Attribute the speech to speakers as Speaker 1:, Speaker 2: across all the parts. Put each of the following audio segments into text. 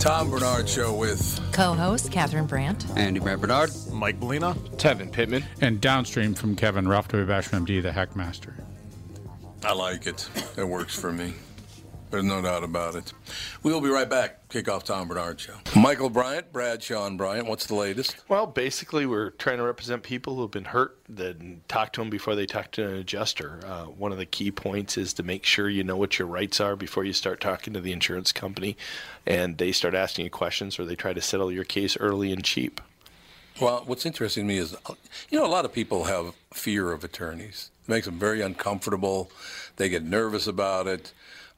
Speaker 1: Tom Barnard Show with
Speaker 2: co-host Catherine Brandt,
Speaker 3: Andy Brad Barnard,
Speaker 4: Mike Molina,
Speaker 5: Tevin Pittman,
Speaker 6: and downstream from Kevin Ruff, W. Basham, MD, the Heckmaster.
Speaker 1: I like it. It works for me. There's no doubt about it. We will be right back. Kickoff Tom Barnard Show. Michael Bryant, Bradshaw and Bryant. What's the latest?
Speaker 4: Well, basically, we're trying to represent people who have been hurt, then talk to them before they talk to an adjuster. Uh, one of the key points is to make sure you know what your rights are before you start talking to the insurance company and they start asking you questions or they try to settle your case early and cheap.
Speaker 1: Well, what's interesting to me is, you know, a lot of people have fear of attorneys. It makes them very uncomfortable. They get nervous about it.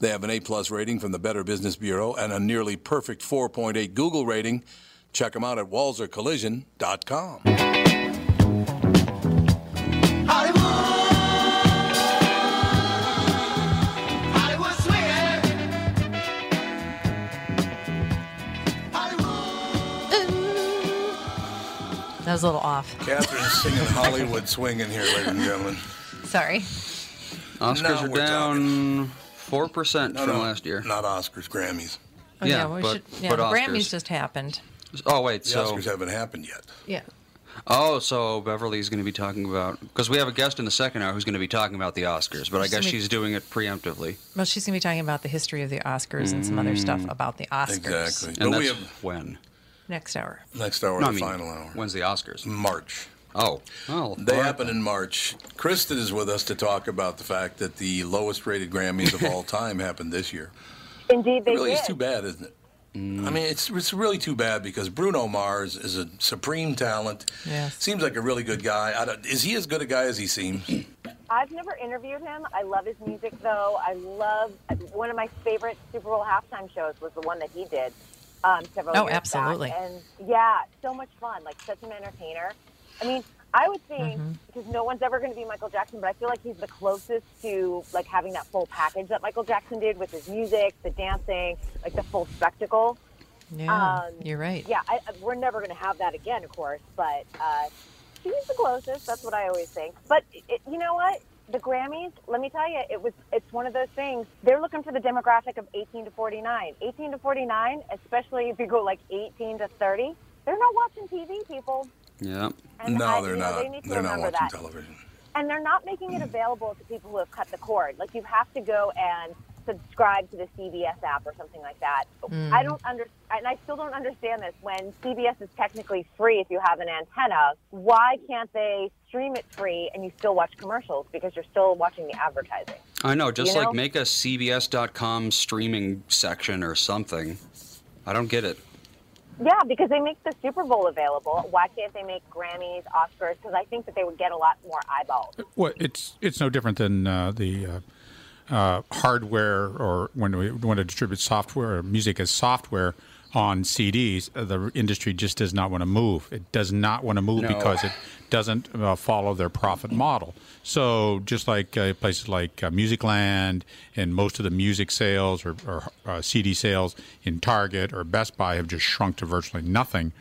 Speaker 1: They have an A plus rating from the Better Business Bureau and a nearly perfect 4.8 Google rating. Check them out at walsercollision.com.
Speaker 2: That was a little off.
Speaker 1: Catherine's singing Hollywood swinging here, ladies and gentlemen.
Speaker 2: Sorry.
Speaker 3: Oscars
Speaker 1: Now
Speaker 3: are
Speaker 1: we're
Speaker 3: down four percent from
Speaker 1: no,
Speaker 3: last year.
Speaker 1: Not Oscars, Grammys.
Speaker 2: Oh,
Speaker 3: Yeah,
Speaker 2: we
Speaker 3: but-
Speaker 2: should, yeah,
Speaker 3: but
Speaker 2: the
Speaker 3: Oscars.
Speaker 2: Grammys just happened.
Speaker 3: Oh wait,
Speaker 1: The
Speaker 3: so
Speaker 1: Oscars haven't happened yet.
Speaker 2: Yeah.
Speaker 3: oh, so Beverly's going to be talking about because we have a guest in the second hour who's going to be talking about the Oscars, but I
Speaker 2: She's
Speaker 3: guess
Speaker 2: gonna be-
Speaker 3: she's doing it preemptively.
Speaker 2: Well, she's going to be talking about the history of the Oscars and some other stuff mm. about the Oscars.
Speaker 1: Exactly.
Speaker 3: And
Speaker 1: But we have
Speaker 3: when
Speaker 2: Next hour.
Speaker 1: next hour,
Speaker 3: no, I
Speaker 1: the
Speaker 3: mean,
Speaker 1: final hour.
Speaker 3: when's the Oscars?
Speaker 1: March.
Speaker 3: Oh, well,
Speaker 1: They happen in March. Kristen is with us to talk about the fact that the lowest rated Grammys of all time happened this year.
Speaker 7: Indeed,
Speaker 1: It
Speaker 7: they
Speaker 1: really
Speaker 7: did.
Speaker 1: is too bad, isn't it?
Speaker 3: Mm.
Speaker 1: I mean, it's it's really too bad because Bruno Mars is a supreme talent.
Speaker 2: Yes.
Speaker 1: Seems like a really good guy. I don't, is he as good a guy as he seems?
Speaker 7: I've never interviewed him. I love his music, though. I love one of my favorite Super Bowl halftime shows was the one that he did um, several
Speaker 2: Oh,
Speaker 7: years
Speaker 2: absolutely.
Speaker 7: back. And yeah, so much fun. Like such an entertainer. I mean, I would think
Speaker 2: Mm-hmm.
Speaker 7: because no one's ever going to be Michael Jackson, but I feel like he's the closest to like having that full package that Michael Jackson did with his music, the dancing, like the full spectacle.
Speaker 2: Yeah,
Speaker 7: Um,
Speaker 2: you're right.
Speaker 7: Yeah, I, we're never going to have that again, of course. But uh, she's the closest. That's what I always think. But it, you know what? The Grammys. Let me tell you, it was. It's one of those things. They're looking for the demographic of 18 to 49. 18 to 49, especially if you go like 18 to 30, they're not watching TV, people.
Speaker 3: Yeah.
Speaker 7: And
Speaker 1: no,
Speaker 7: I-
Speaker 1: they're
Speaker 7: you know,
Speaker 1: not.
Speaker 7: they
Speaker 1: they're not watching
Speaker 7: that.
Speaker 1: television.
Speaker 7: and they're not making it available to people who have cut the cord. Like you have to go and subscribe to the CBS app or something like that. I hmm. don't under, and I still don't understand this. When CBS is technically free if you have an antenna, why can't they stream it free and you still watch commercials because you're still watching the advertising?
Speaker 3: I know. Just
Speaker 7: You
Speaker 3: like
Speaker 7: know?
Speaker 3: make a CBS.com streaming section or something. I don't get it.
Speaker 7: Yeah, because they make the Super Bowl available. Why can't they make Grammys, Oscars? Because I think that they would get a lot more eyeballs.
Speaker 6: Well, it's it's no different than uh, the uh, uh, hardware or when we want to distribute software or music as software on CDs. Uh, the industry just does not want to move. It does not want to move
Speaker 3: No.
Speaker 6: because it doesn't uh, follow their profit model. So just like uh, places like uh, Musicland and most of the music sales or, or uh, CD sales in Target or Best Buy have just shrunk to virtually nothing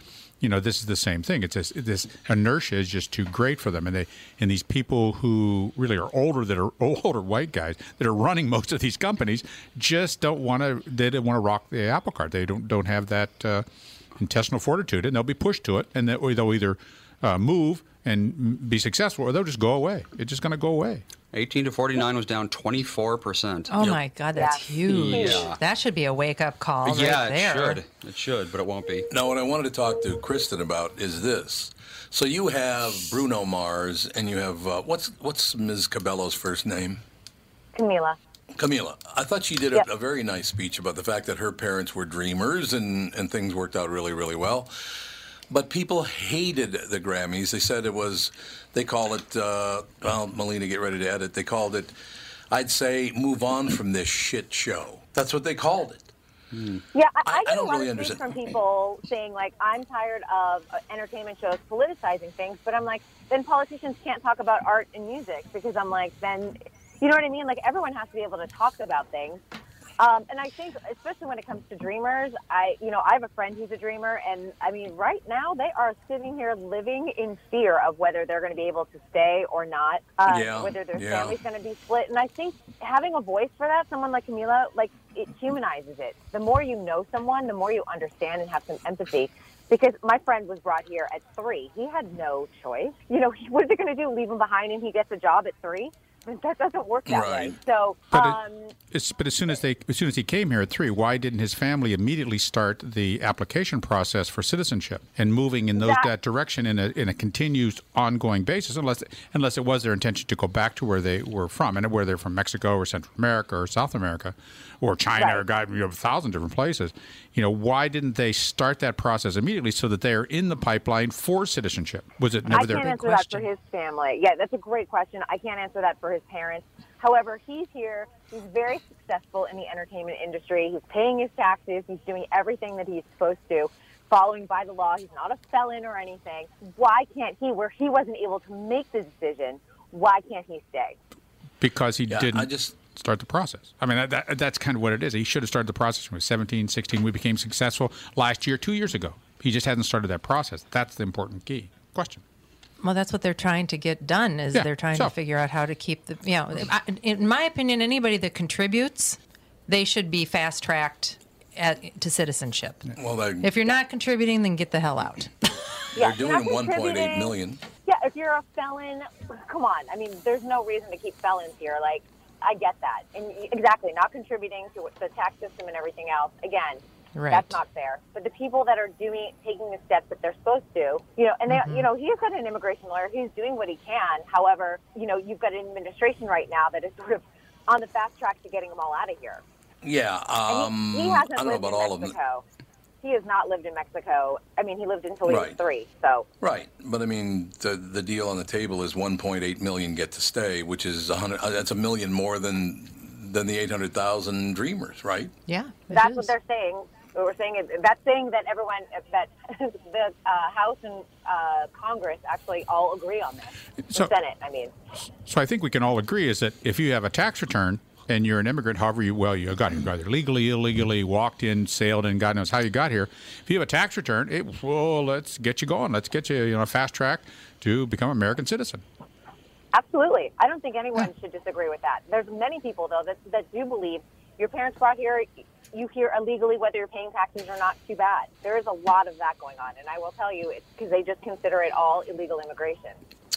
Speaker 6: you know, this is the same thing. It's this, this inertia is just too great for them, and they and these people who really are older that are older white guys that are running most of these companies just don't want to. They don't want to rock the apple cart. They don't don't have that uh, intestinal fortitude, and they'll be pushed to it, and they'll either uh, move and be successful, or they'll just go away. It's just going to go away.
Speaker 3: 18 to 49 was down 24%.
Speaker 2: Oh my God, that's
Speaker 7: Yeah.
Speaker 2: huge.
Speaker 3: Yeah.
Speaker 2: That should be a wake up call right
Speaker 3: yeah,
Speaker 2: there.
Speaker 3: it should. It should, but it won't be.
Speaker 1: Now, what I wanted to talk to Kristen about is this. So you have Bruno Mars, and you have uh, what's what's Ms. Cabello's first name?
Speaker 7: Camila.
Speaker 1: Camila. I thought she did a,
Speaker 7: Yep.
Speaker 1: a very nice speech about the fact that her parents were dreamers and, and things worked out really, really well. But people hated the Grammys. They said it was, they call it, uh, well, Melina, get ready to edit. They called it, I'd say, move on from this shit show. That's what they called it.
Speaker 7: Yeah, I,
Speaker 1: I-
Speaker 7: I get
Speaker 1: don't
Speaker 7: a lot
Speaker 1: really
Speaker 7: of from people saying like, "I'm tired of uh, entertainment shows politicizing things," but I'm like, then politicians can't talk about art and music because I'm like, then, you know what I mean? Like everyone has to be able to talk about things. Um, and I think, especially when it comes to dreamers, I, you know, I have a friend who's a dreamer, and I mean, right now they are sitting here living in fear of whether they're going to be able to stay or not, uh,
Speaker 1: Yeah,
Speaker 7: whether their
Speaker 1: yeah.
Speaker 7: family's going to be split. And I think having a voice for that, someone like Camila, like it humanizes it. The more you know someone, the more you understand and have some empathy. Because my friend was brought here at three. He had no choice. You know, he, what is he going to do? Leave him behind and he gets a job at three? That doesn't work that way.
Speaker 1: Right.
Speaker 7: So,
Speaker 6: But
Speaker 7: um,
Speaker 6: it, but as soon as they as soon as he came here at three, why didn't his family immediately start the application process for citizenship and moving in those
Speaker 7: That-
Speaker 6: that direction in a in a continuous ongoing basis, unless unless it was their intention to go back to where they were from and where they're from Mexico or Central America or South America or China or God, you know, a thousand different places. You know, why didn't they start that process immediately so that they are in the pipeline for citizenship? Was it never
Speaker 7: I
Speaker 6: their
Speaker 7: can't answer
Speaker 2: question.
Speaker 7: that for his family. Yeah, that's a great question. I can't answer that for his parents. However, he's here. He's very successful in the entertainment industry. He's paying his taxes. He's doing everything that he's supposed to, following by the law. He's not a felon or anything. Why can't he, where he wasn't able to make the decision, why can't he stay?
Speaker 6: because he
Speaker 1: Yeah,
Speaker 6: didn't
Speaker 1: I just-
Speaker 6: start the process. I mean, that, that, that's kind of what it is. He should have started the process when he was 17, 16. We became successful last year, two years ago. He just hasn't started that process. That's the important key question.
Speaker 2: Well, that's what they're trying to get done. Is
Speaker 6: Yeah,
Speaker 2: they're trying
Speaker 6: so-
Speaker 2: to figure out how to keep the. You know, in my opinion, anybody that contributes, they should be fast tracked at, to citizenship.
Speaker 1: Well, they,
Speaker 2: If you're not contributing, then get the hell out.
Speaker 1: they're
Speaker 7: Yeah,
Speaker 1: doing
Speaker 7: not
Speaker 1: 1.8
Speaker 7: contributing.
Speaker 1: million.
Speaker 7: Yeah, if you're a felon, come on. I mean, there's no reason to keep felons here. Like, I get that. And exactly, not contributing to the tax system and everything else. Again,
Speaker 2: Right.
Speaker 7: that's not fair. But the people that are doing, taking the steps that they're supposed to, you know, and they, you know, he's got an immigration lawyer. He's doing what he can. However, you know, you've got an administration right now that is sort of on the fast track to getting them all out of here.
Speaker 1: Yeah, um,
Speaker 7: he, he hasn't
Speaker 1: I don't know
Speaker 7: lived
Speaker 1: about
Speaker 7: in
Speaker 1: all of them.
Speaker 7: Mexico. He has not lived in Mexico. I mean, he lived until he was three. So
Speaker 1: Right, but I mean, the the deal on the table is 1.8 million get to stay, which is 100. uh, That's a million more than than the 800,000 dreamers, right?
Speaker 2: Yeah,
Speaker 7: That's
Speaker 2: is.
Speaker 7: what they're saying. What we're saying is that's saying that everyone that the uh, House and uh, Congress actually all agree on this.
Speaker 6: So-
Speaker 7: the Senate, I mean.
Speaker 6: So I think we can all agree is that if you have a tax return and you're an immigrant, however you well you got here, got here legally, illegally, walked in, sailed in, God knows how you got here. If you have a tax return, it, well, let's get you going. Let's get you, you know, fast track to become an American citizen.
Speaker 7: Absolutely. I don't think anyone should disagree with that. There's many people, though, that, that do believe your parents brought here, you hear illegally, whether you're paying taxes or not, too bad. There is a lot of that going on. And I will tell you, it's because they just consider it all illegal immigration.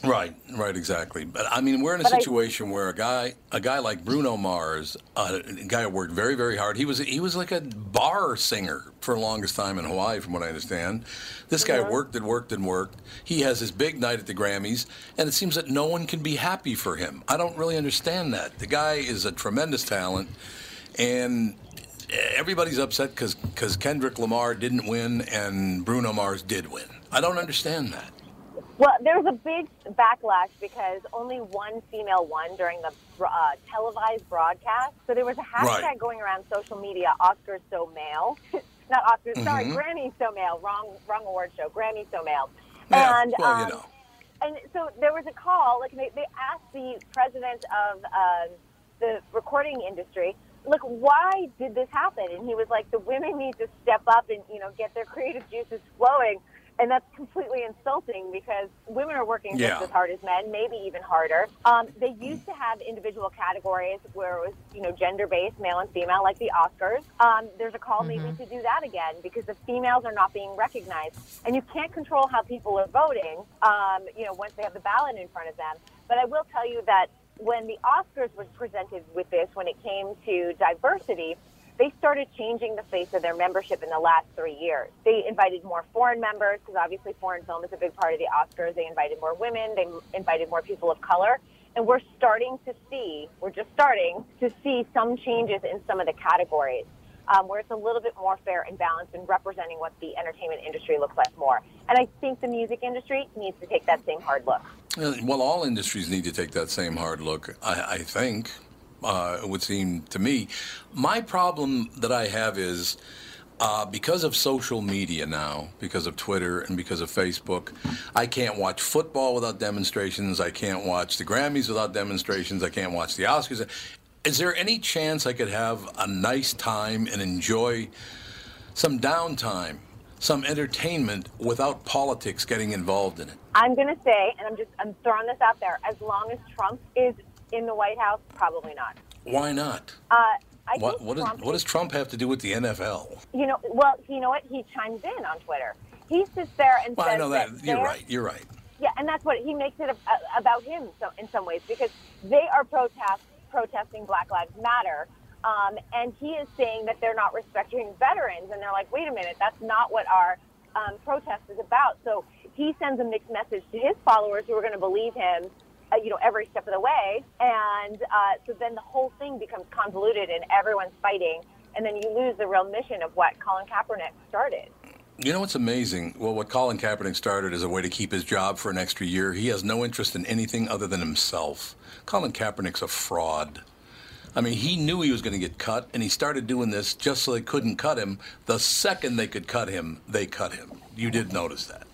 Speaker 1: Right, right, exactly. But I mean, we're in a
Speaker 7: But I-
Speaker 1: situation where a guy, a guy like Bruno Mars, uh, a guy who worked very, very hard. He was, he was like a bar singer for the longest time in Hawaii, from what I understand. This guy worked and worked and worked. He has his big night at the Grammys, and it seems that no one can be happy for him. I don't really understand that. The guy is a tremendous talent, and everybody's upset because Kendrick Lamar didn't win and Bruno Mars did win. I don't understand that.
Speaker 7: Well, there was a big backlash because only one female won during the uh, televised broadcast. So there was a hashtag
Speaker 1: Right.
Speaker 7: going around social media, Oscars so male. Not Oscars, sorry,
Speaker 1: Mhm.
Speaker 7: Grammy so male. Wrong, wrong award show. Grammy so male.
Speaker 1: Yeah,
Speaker 7: and
Speaker 1: well,
Speaker 7: um,
Speaker 1: you know.
Speaker 7: and so there was a call. Like they, they asked the president of um, the recording industry, look, why did this happen? And he was like, the women need to step up and you know get their creative juices flowing. And that's completely insulting because women are working
Speaker 1: Yeah.
Speaker 7: just as hard as men, maybe even harder. Um, they used to have individual categories where it was, you know, gender-based, male and female, like the Oscars. Um, there's a call maybe to do that again because the females are not being recognized, and you can't control how people are voting. Um, you know, once they have the ballot in front of them. But I will tell you that when the Oscars was presented with this, when it came to diversity, they started changing the face of their membership in the last three years. They invited more foreign members because obviously foreign film is a big part of the Oscars. They invited more women. They invited more people of color. And we're starting to see, we're just starting to see some changes in some of the categories um, where it's a little bit more fair and balanced and representing what the entertainment industry looks like more. And I think the music industry needs to take that same hard look.
Speaker 1: Well, all industries need to take that same hard look, I, I think, uh, it would seem to me. My problem that I have is uh, because of social media now, because of Twitter and because of Facebook, I can't watch football without demonstrations. I can't watch the Grammys without demonstrations. I can't watch the Oscars. Is there any chance I could have a nice time and enjoy some downtime, some entertainment without politics getting involved in it?
Speaker 7: I'm going to say, and I'm just I'm throwing this out there, as long as Trump is in the White House, probably not.
Speaker 1: Why not?
Speaker 7: Uh, I
Speaker 1: What, what, is, what does Trump have to do with the NFL?
Speaker 7: You know, well, you know what? He chimes in on Twitter. He sits there and
Speaker 1: Well,
Speaker 7: says
Speaker 1: I know that. You're right. You're right.
Speaker 7: Yeah, and that's what he makes it about him so, in some ways because they are protest, protesting Black Lives Matter. Um, and he is saying that they're not respecting veterans. And they're like, wait a minute, that's not what our um, protest is about. So he sends a mixed message to his followers who are going to believe him, uh, you know, every step of the way. And uh, so then the whole thing becomes convoluted and everyone's fighting. And then you lose the real mission of what Colin Kaepernick started.
Speaker 1: You know what's amazing? Well, what Colin Kaepernick started as a way to keep his job for an extra year. He has no interest in anything other than himself. Colin Kaepernick's a fraud. I mean, he knew he was going to get cut, and he started doing this just so they couldn't cut him. The second they could cut him, they cut him. You did notice that.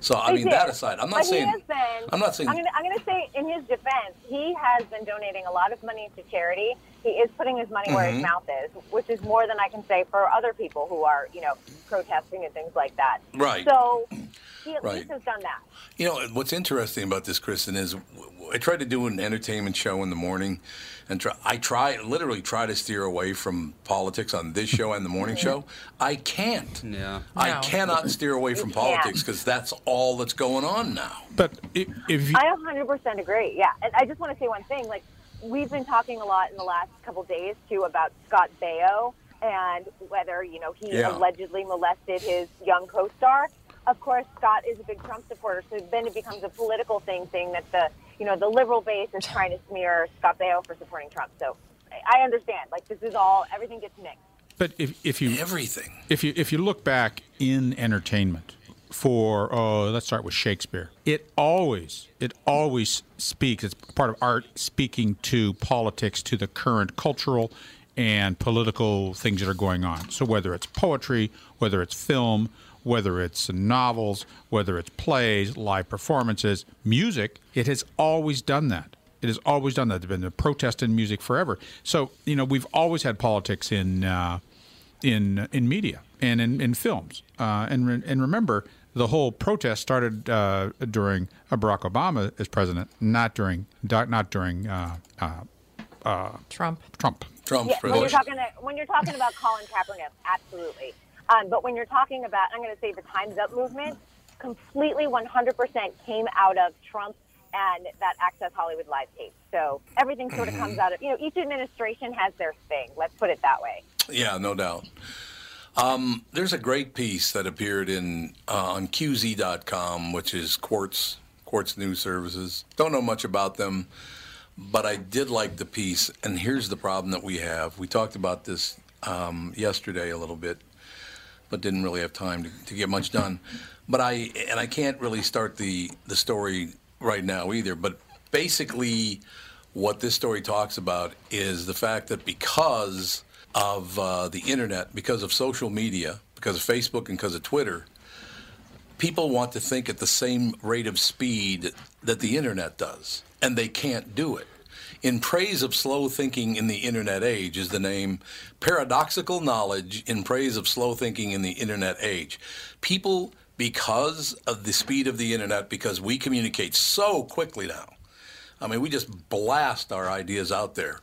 Speaker 1: So, I mean, that aside, I'm not
Speaker 7: but
Speaker 1: saying.
Speaker 7: Been,
Speaker 1: I'm not saying.
Speaker 7: I'm gonna say, in his defense, he has been donating a lot of money to charity. He is putting his money where his
Speaker 1: Mhm.
Speaker 7: mouth is, which is more than I can say for other people who are, you know, protesting and things like that.
Speaker 1: Right.
Speaker 7: So he at
Speaker 1: Right.
Speaker 7: least has done that.
Speaker 1: You know what's interesting about this, Kristen, is I tried to do an entertainment show in the morning, and try, I try literally try to steer away from politics on this show and the morning show. I can't.
Speaker 3: Yeah.
Speaker 1: I
Speaker 2: No.
Speaker 1: cannot steer away from politics because that's all that's going on now.
Speaker 6: But if, if you,
Speaker 7: I 100% agree. Yeah, and I just want to say one thing. Like, we've been talking a lot in the last couple days too about Scott Baio and whether you know he
Speaker 1: Yeah.
Speaker 7: allegedly molested his young co-star. Of course, Scott is a big Trump supporter, so then it becomes a political thing, saying that the you know the liberal base is trying to smear Scott Baio for supporting Trump. So I I understand. Like, this is all everything gets mixed.
Speaker 6: but if, if you
Speaker 1: Everything.
Speaker 6: if you if you look back in entertainment for oh let's start with Shakespeare it always it always speaks it's part of art speaking to politics to the current cultural and political things that are going on so whether it's poetry whether it's film whether it's novels whether it's plays live performances music it has always done that It has always done that. There's been a protest in music forever. So you know we've always had politics in uh, in in media and in, in films. Uh, and re- and remember, the whole protest started uh, during Barack Obama as president, not during not during uh, uh,
Speaker 2: Trump.
Speaker 6: Trump.
Speaker 1: Trump's
Speaker 7: Yeah, when you're
Speaker 1: president.
Speaker 7: talking when you're talking about Colin Kaepernick, absolutely. Um, but when you're talking about, I'm going to say the Times Up movement, completely 100% came out of Trump and that Access Hollywood live tape. So everything sort of comes out of you know each administration has their thing. Let's put it that way.
Speaker 1: Yeah, no doubt. Um, there's a great piece that appeared in uh, on QZ.com, which is Quartz Quartz News Services. Don't know much about them, but I did like the piece. And here's the problem that we have. We talked about this um, yesterday a little bit, but didn't really have time to, to get much done. But I and I can't really start the the story right now either. But basically, what this story talks about is the fact that because of uh, the internet, because of social media, because of Facebook and because of Twitter, people want to think at the same rate of speed that the internet does, and they can't do it. In Praise of Slow Thinking in the Internet Age is the name Paradoxical Knowledge in Praise of Slow Thinking in the Internet Age. People, because of the speed of the internet, because we communicate so quickly now, I mean, we just blast our ideas out there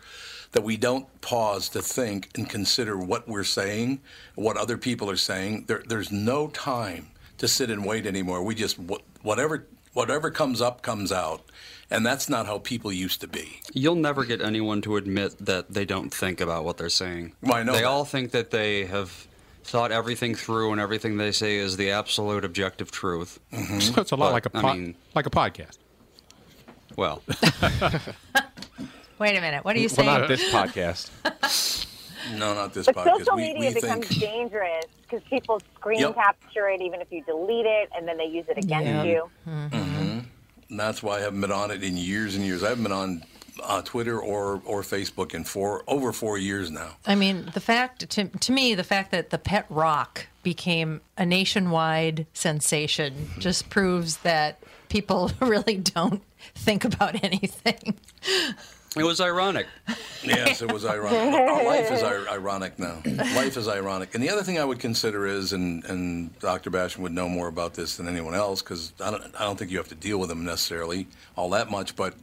Speaker 1: that we don't pause to think and consider what we're saying, what other people are saying. There, there's no time to sit and wait anymore. We just whatever whatever comes up comes out, and that's not how people used to be.
Speaker 3: You'll never get anyone to admit that they don't think about what they're saying.
Speaker 1: Well, I know
Speaker 3: they
Speaker 1: that.
Speaker 3: all think that they have thought everything through and everything they say is the absolute objective truth. Mm-hmm.
Speaker 6: So it's a lot
Speaker 3: But,
Speaker 6: like a
Speaker 3: I
Speaker 6: po-
Speaker 3: mean-
Speaker 6: like a podcast.
Speaker 3: Well,
Speaker 2: Wait a minute. What are you
Speaker 5: Well,
Speaker 2: saying?
Speaker 5: not this podcast.
Speaker 1: No, not this
Speaker 7: But
Speaker 1: podcast.
Speaker 7: social media
Speaker 1: we
Speaker 7: becomes
Speaker 1: think
Speaker 7: dangerous because people screen
Speaker 1: Yep.
Speaker 7: capture it even if you delete it, and then they use it against
Speaker 2: Yeah.
Speaker 7: you.
Speaker 1: and that's why I haven't been on it in years and years. I haven't been on uh, Twitter or or Facebook in four over four years now.
Speaker 2: I mean, the fact to, to me, the fact that the pet rock became a nationwide sensation just proves that people really don't think about anything.
Speaker 3: it was ironic.
Speaker 1: Yes, it was ironic. Our life is ir- ironic now. Life is ironic. And the other thing I would consider is, and, and Dr. Basham would know more about this than anyone else, because I don't, I don't think you have to deal with them necessarily all that much, but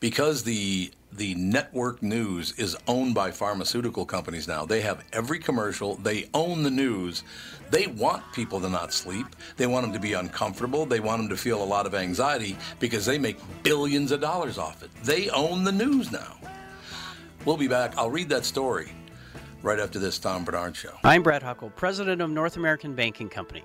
Speaker 1: because the the network news is owned by pharmaceutical companies now. They have every commercial. They own the news. They want people to not sleep. They want them to be uncomfortable. They want them to feel a lot of anxiety because they make billions of dollars off it. They own the news now. We'll be back. I'll read that story right after this Tom Barnard show.
Speaker 8: I'm Brad Huckle, president of North American Banking Company.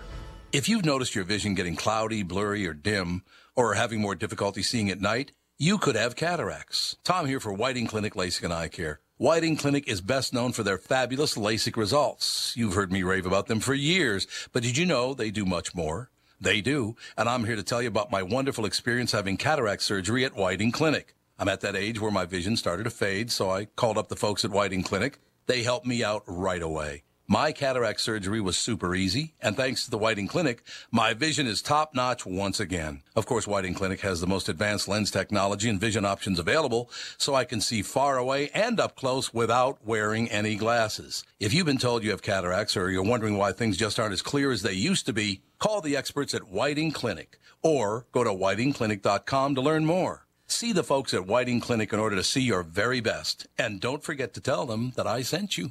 Speaker 1: If you've noticed your vision getting cloudy, blurry, or dim, or are having more difficulty seeing at night, you could have cataracts. Tom here for Whiting Clinic LASIK and Eye Care. Whiting Clinic is best known for their fabulous LASIK results. You've heard me rave about them for years, but did you know they do much more? They do, and I'm here to tell you about my wonderful experience having cataract surgery at Whiting Clinic. I'm at that age where my vision started to fade, so I called up the folks at Whiting Clinic. They helped me out right away. My cataract surgery was super easy, and thanks to the Whiting Clinic, my vision is top notch once again. Of course, Whiting Clinic has the most advanced lens technology and vision options available, so I can see far away and up close without wearing any glasses. If you've been told you have cataracts or you're wondering why things just aren't as clear as they used to be, call the experts at Whiting Clinic or go to whitingclinic.com to learn more. See the folks at Whiting Clinic in order to see your very best. And don't forget to tell them that I sent you.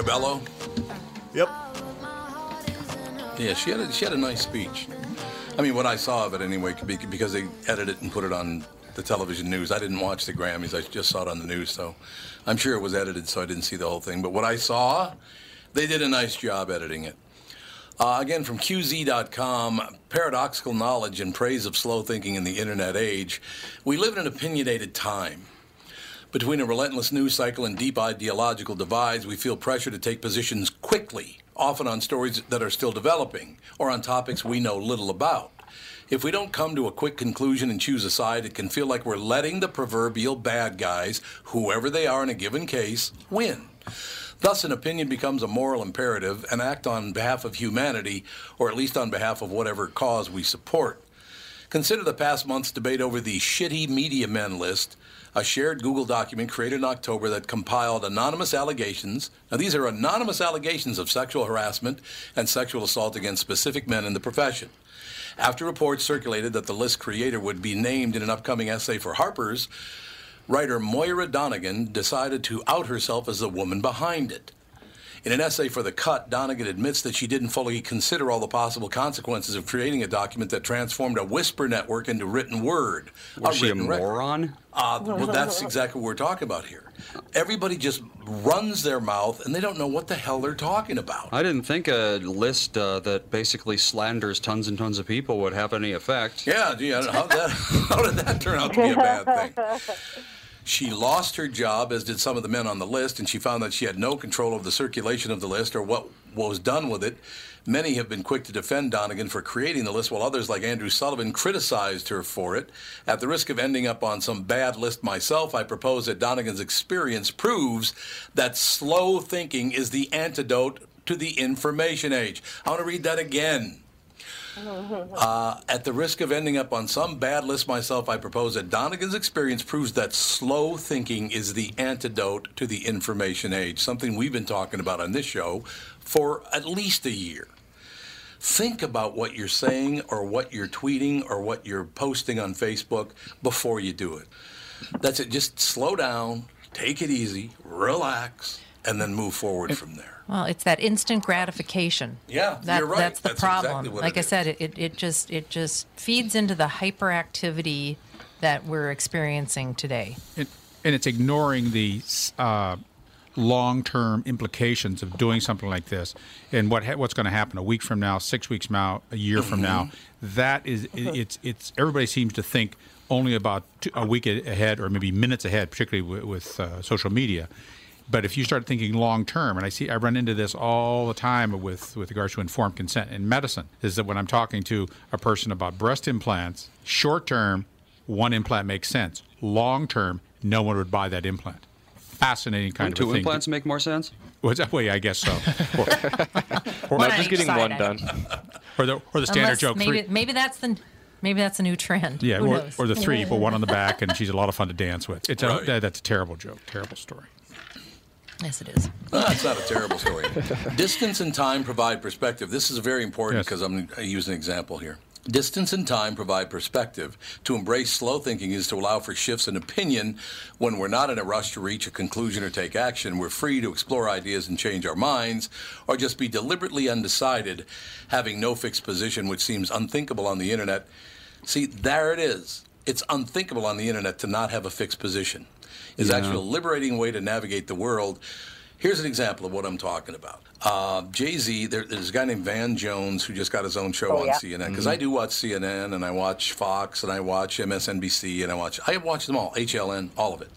Speaker 1: Cabello?
Speaker 5: Yep.
Speaker 1: Yeah, she had a, she had a nice speech. I mean, what I saw of it anyway, be- because they edited it and put it on the television news. I didn't watch the Grammys. I just saw it on the news, so I'm sure it was edited, so I didn't see the whole thing. But what I saw, they did a nice job editing it. Uh, again, from QZ.com, paradoxical knowledge and praise of slow thinking in the internet age. We live in an opinionated time. Between a relentless news cycle and deep ideological divides, we feel pressure to take positions quickly, often on stories that are still developing or on topics we know little about. If we don't come to a quick conclusion and choose a side, it can feel like we're letting the proverbial bad guys, whoever they are in a given case, win. Thus, an opinion becomes a moral imperative and act on behalf of humanity, or at least on behalf of whatever cause we support. Consider the past month's debate over the shitty media men list, a shared Google document created in October that compiled anonymous allegations. Now, these are anonymous allegations of sexual harassment and sexual assault against specific men in the profession. After reports circulated that the list creator would be named in an upcoming essay for Harper's, writer Moira Donegan decided to out herself as the woman behind it. In an essay for The Cut, Donegan admits that she didn't fully consider all the possible consequences of creating a document that transformed a whisper network into written word.
Speaker 3: Was she a
Speaker 1: record.
Speaker 3: moron?
Speaker 1: Uh, well, that's exactly what we're talking about here. Everybody just runs their mouth and they don't know what the hell they're talking about.
Speaker 3: I didn't think a list uh, that basically slanders tons and tons of people would have any effect.
Speaker 1: Yeah, gee, I don't know how, that, how did that turn out to be a bad thing? She lost her job, as did some of the men on the list, and she found that she had no control over the circulation of the list or what, was done with it. Many have been quick to defend Donegan for creating the list, while others, like Andrew Sullivan, criticized her for it. At the risk of ending up on some bad list myself, I propose that Donegan's experience proves that slow thinking is the antidote to the information age. I want to read that again. Uh, at the risk of ending up on some bad list myself, I propose that Donegan's experience proves that slow thinking is the antidote to the information age, something we've been talking about on this show for at least a year. Think about what you're saying or what you're tweeting or what you're posting on Facebook before you do it. That's it. Just slow down, take it easy, relax, and then move forward from there.
Speaker 2: Well, it's that instant gratification.
Speaker 1: Yeah,
Speaker 2: That,
Speaker 1: you're right.
Speaker 2: That's the
Speaker 1: That's
Speaker 2: problem.
Speaker 1: exactly what
Speaker 2: like
Speaker 1: it
Speaker 2: I
Speaker 1: is.
Speaker 2: said, it, it just it just feeds into the hyperactivity that we're experiencing today.
Speaker 6: and, and it's ignoring the uh, long-term implications of doing something like this, and what ha- what's going to happen a week from now, six weeks from now, a year from now. That is, it, it's it's everybody seems to think only about two, a week ahead or maybe minutes ahead, particularly with, with uh, social media. But if you start thinking long term, and I see I run into this all the time with with regards to informed consent in medicine, is that when I'm talking to a person about breast implants, short term, one implant makes sense. Long term, no one would buy that implant. Fascinating kind
Speaker 3: Wouldn't
Speaker 6: of a
Speaker 3: two
Speaker 6: thing.
Speaker 3: implants make more sense?
Speaker 6: Was that way? I guess so. Or,
Speaker 5: No,
Speaker 2: One on
Speaker 5: just getting one done.
Speaker 6: or the or the standard
Speaker 2: Unless
Speaker 6: joke.
Speaker 2: maybe
Speaker 6: three,
Speaker 2: maybe that's the maybe that's a new trend.
Speaker 6: yeah,
Speaker 2: Who
Speaker 6: or,
Speaker 2: knows?
Speaker 6: or the three, but one on the back, and she's a lot of fun to dance with. It's a,
Speaker 1: Right.
Speaker 6: that, that's a terrible joke, terrible story.
Speaker 2: Yes, it is.
Speaker 1: No, that's not a terrible story. Distance and time provide perspective. This is very important
Speaker 6: Yes.
Speaker 1: because I'm going to use an example here. Distance and time provide perspective. To embrace slow thinking is to allow for shifts in opinion when we're not in a rush to reach a conclusion or take action. We're free to explore ideas and change our minds, or just be deliberately undecided, having no fixed position, which seems unthinkable on the internet. See, there it is. It's unthinkable on the internet to not have a fixed position. It's
Speaker 3: Yeah.
Speaker 1: actually a liberating way to navigate the world. Here's an example of what I'm talking about. Uh, Jay Z, there, there's a guy named Van Jones who just got his own show
Speaker 7: Oh,
Speaker 1: on
Speaker 7: yeah.
Speaker 1: CNN because I do watch CNN and I watch Fox and I watch MSNBC and I watch I watch them all, HLN, all of it.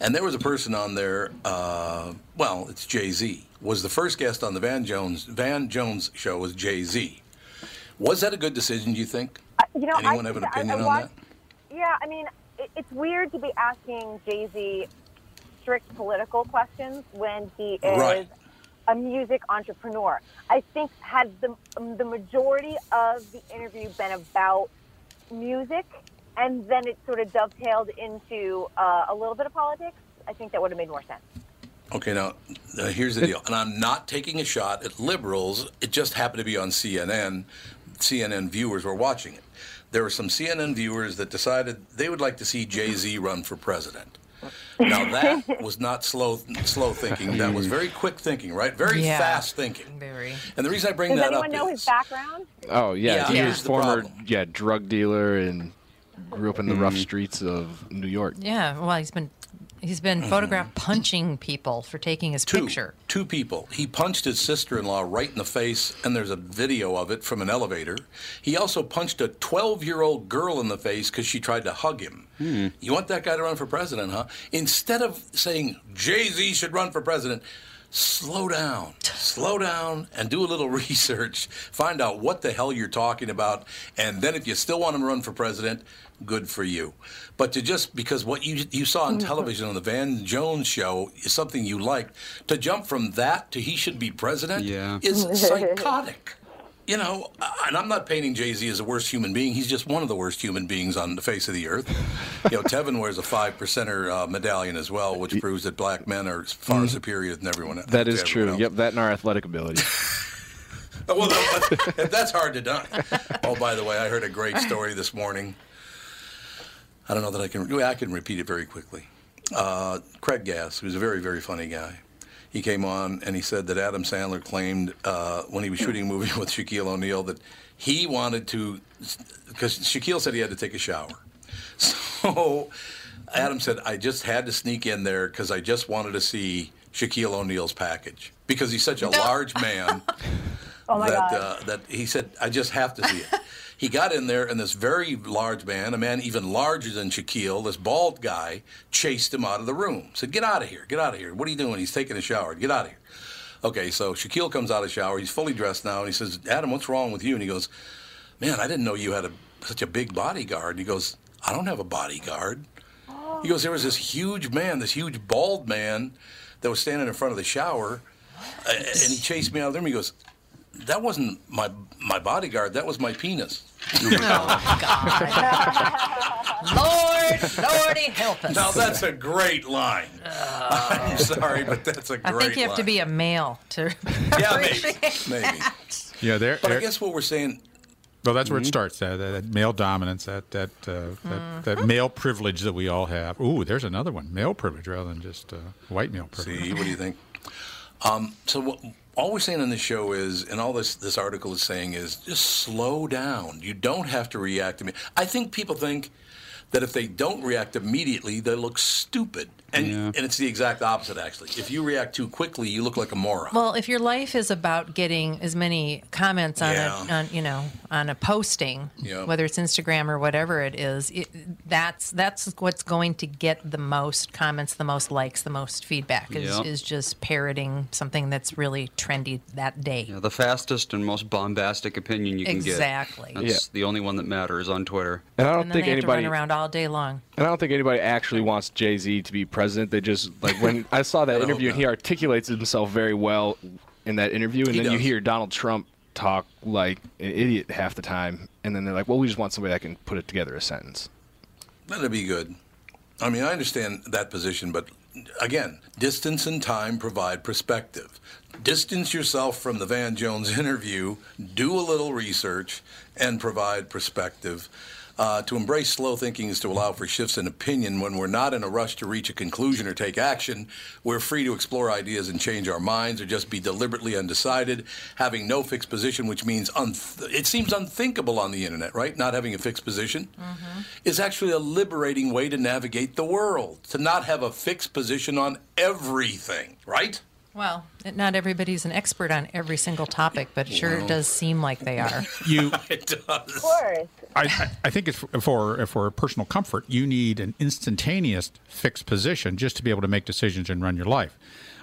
Speaker 1: And there was a person on there. Uh, well, it's Jay Z. Was the first guest on the Van Jones Van Jones show was Jay Z. Was that a good decision? Do you think?
Speaker 7: You know,
Speaker 1: Anyone
Speaker 7: I
Speaker 1: have an
Speaker 7: think- I-
Speaker 1: opinion
Speaker 7: I
Speaker 1: on
Speaker 7: that? Yeah, I mean, it, it's weird to be asking Jay Z strict political questions when he is
Speaker 1: Right.
Speaker 7: a music entrepreneur. I think had the um, the majority of the interview been about music, and then it sort of dovetailed into uh, a little bit of politics, I think that would have made more sense.
Speaker 1: Okay, now uh, here's the deal, and I'm not taking a shot at liberals. It just happened to be on CNN. CNN viewers were watching it. There were some CNN viewers that decided they would like to see Jay Z run for president. Now that was not slow slow thinking. That was very quick thinking, right? Very
Speaker 2: Yeah.
Speaker 1: fast thinking.
Speaker 2: Very.
Speaker 1: And the reason I bring
Speaker 7: Does
Speaker 1: that
Speaker 7: anyone
Speaker 1: up
Speaker 7: know
Speaker 1: is
Speaker 7: his background?
Speaker 5: Oh yeah,
Speaker 1: Yeah.
Speaker 5: he
Speaker 1: Yeah.
Speaker 5: was
Speaker 1: The
Speaker 5: former yeah drug dealer and grew up in the rough mm-hmm. streets of New York.
Speaker 2: Yeah, well, he's been he's been mm-hmm. photographed punching people for taking his
Speaker 1: two,
Speaker 2: picture.
Speaker 1: Two people. He punched his sister-in-law right in the face, and there's a video of it from an elevator. He also punched a 12-year-old girl in the face because she tried to hug him. Hmm. You want that guy to run for president, huh? Instead of saying Jay Z should run for president, slow down, slow down, and do a little research. Find out what the hell you're talking about, and then if you still want him to run for president, good for you. But to just because what you you saw on television on the Van Jones show is something you liked, to jump from that to he should be president
Speaker 3: Yeah.
Speaker 1: is psychotic. You know, and I'm not painting Jay Z as the worst human being. He's just one of the worst human beings on the face of the earth. You know, Tevin wears a five percenter uh, medallion as well, which proves that black men are far superior than everyone.
Speaker 5: Mm-hmm. That
Speaker 1: to
Speaker 5: is
Speaker 1: everyone
Speaker 5: true.
Speaker 1: else.
Speaker 5: Yep, that and our athletic ability.
Speaker 1: Well, that's hard to done. Oh, by the way, I heard a great story this morning. I don't know that I can. I can repeat it very quickly. Uh, Craig Gass, who's a very, very funny guy, he came on and he said that Adam Sandler claimed uh, when he was shooting a movie with Shaquille O'Neal that he wanted to, because Shaquille said he had to take a shower. So Adam said, I just had to sneak in there because I just wanted to see Shaquille O'Neal's package because he's such a large man
Speaker 7: Oh my
Speaker 1: that
Speaker 7: God.
Speaker 1: uh, that he said I just have to see it. He got in there, and this very large man, a man even larger than Shaquille, this bald guy, chased him out of the room. Said, "Get out of here! Get out of here! What are you doing?" He's taking a shower. Get out of here. Okay, so Shaquille comes out of the shower. He's fully dressed now, and he says, "Adam, what's wrong with you?" And he goes, "Man, I didn't know you had a, such a big bodyguard." And he goes, "I don't have a bodyguard." He goes, "There was this huge man, this huge bald man, that was standing in front of the shower, uh, and he chased me out of the room." He goes, "That wasn't my my bodyguard. That was my penis."
Speaker 2: Oh God! Lord, Lordy, help us.
Speaker 1: Now that's a great line. I'm sorry, but that's a great. Line.
Speaker 2: I think you have to be a male to
Speaker 1: Yeah, maybe,
Speaker 2: appreciate
Speaker 1: maybe.
Speaker 2: that.
Speaker 6: Yeah, there.
Speaker 1: But I guess what we're saying,
Speaker 6: Well, that's
Speaker 1: Mm-hmm.
Speaker 6: where it starts. That, that, that male dominance, that that uh,
Speaker 2: Mm-hmm.
Speaker 6: that, that male privilege that we all have. Ooh, there's another one. Male privilege rather than just uh, white male privilege.
Speaker 1: see, what do you think? Um, so what, all we're saying on this show is, and all this this article is saying is, just slow down. You don't have to react to me. I think people think that if they don't react immediately, they look stupid, and and it's the exact opposite actually. If you react too quickly, you look like a moron.
Speaker 2: Well, if your life is about getting as many comments on
Speaker 1: Yeah.
Speaker 2: a, on, you know, on a posting,
Speaker 1: Yeah.
Speaker 2: whether it's Instagram or whatever it is, it, that's that's what's going to get the most comments, the most likes, the most feedback. Is,
Speaker 3: Yeah.
Speaker 2: is just parroting something that's really trendy that day.
Speaker 3: Yeah, the fastest and most bombastic opinion you can
Speaker 2: Exactly.
Speaker 3: get. Exactly. That's the only one that matters on Twitter.
Speaker 5: And I don't
Speaker 2: And then
Speaker 5: think
Speaker 2: they have
Speaker 5: anybody
Speaker 2: to run around all day long.
Speaker 5: And I don't think anybody actually wants Jay Z to be president. They just like when I saw that
Speaker 1: I
Speaker 5: interview, and he articulates himself very well in that interview, and
Speaker 1: He
Speaker 5: then you hear Donald Trump talk like an idiot half the time, and then they're like, "Well, we just want somebody that can put it together a sentence."
Speaker 1: That'd be good. I mean, I understand that position, but again, distance and time provide perspective. Distance yourself from the Van Jones interview, do a little research, and provide perspective. Uh, to embrace slow thinking is to allow for shifts in opinion when we're not in a rush to reach a conclusion or take action. We're free to explore ideas and change our minds or just be deliberately undecided, having no fixed position, which means unth- it seems unthinkable on the internet, right? Not having a fixed position is actually a liberating way to navigate the world, to not have a fixed position on everything, right?
Speaker 2: Well, not everybody's an expert on every single topic, but it sure does seem like they are.
Speaker 6: You,
Speaker 1: It does.
Speaker 7: Of course.
Speaker 6: I, I- I think it's for, for for personal comfort. You need an instantaneous fixed position just to be able to make decisions and run your life.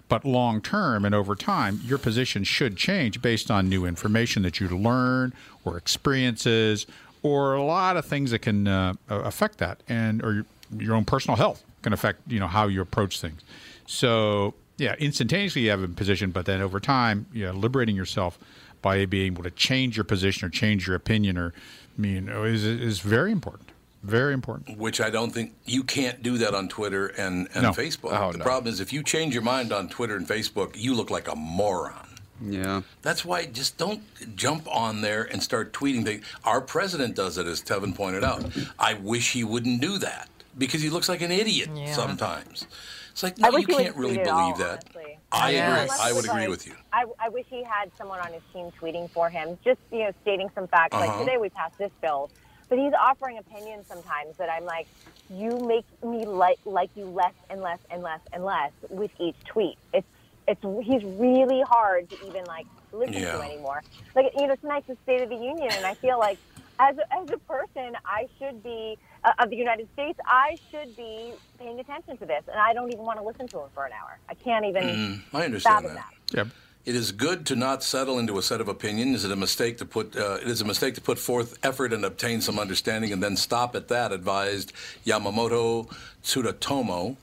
Speaker 6: But long term and over time, your position should change based on new information that you learn or experiences or a lot of things that can uh, affect that, and or your, your own personal health can affect you know how you approach things. So yeah, instantaneously you have a position, but then over time, yeah, liberating yourself by being able to change your position or change your opinion or I mean oh, is is very important. Very important.
Speaker 1: Which I don't think you can't do that on Twitter and, and
Speaker 6: No.
Speaker 1: Facebook.
Speaker 5: Oh,
Speaker 1: the
Speaker 5: no.
Speaker 1: problem is if you change your mind on Twitter and Facebook, you look like a moron.
Speaker 3: Yeah.
Speaker 1: That's why just don't jump on there and start tweeting things. Our president does it, as Tevin pointed out. I wish he wouldn't do that. because he looks like an idiot
Speaker 2: Yeah.
Speaker 1: sometimes. It's like no, you can't really
Speaker 7: tweet at all,
Speaker 1: believe that.
Speaker 7: honestly.
Speaker 1: I
Speaker 2: Yes.
Speaker 1: agree. I would
Speaker 7: Unless it was
Speaker 1: agree
Speaker 7: like-
Speaker 1: with you.
Speaker 7: I, I wish he had someone on his team tweeting for him, just you know, stating some facts.
Speaker 1: Uh-huh.
Speaker 7: Like today we passed this bill, but he's offering opinions sometimes that I'm like, you make me like like you less and less and less and less with each tweet. It's it's he's really hard to even like listen
Speaker 1: Yeah.
Speaker 7: to anymore. Like you know, tonight's the State of the Union, and I feel like as a, as a person, I should be uh, of the United States. I should be paying attention to this, and I don't even want to listen to him for an hour. I can't even.
Speaker 1: Mm, I understand
Speaker 7: fathom
Speaker 1: that.
Speaker 6: Yep.
Speaker 1: It is good to not settle into a set of opinions. Is it a mistake to put? Uh, it is a mistake to put forth effort and obtain some understanding, and then stop at that. Advised Yamamoto Tsunetomo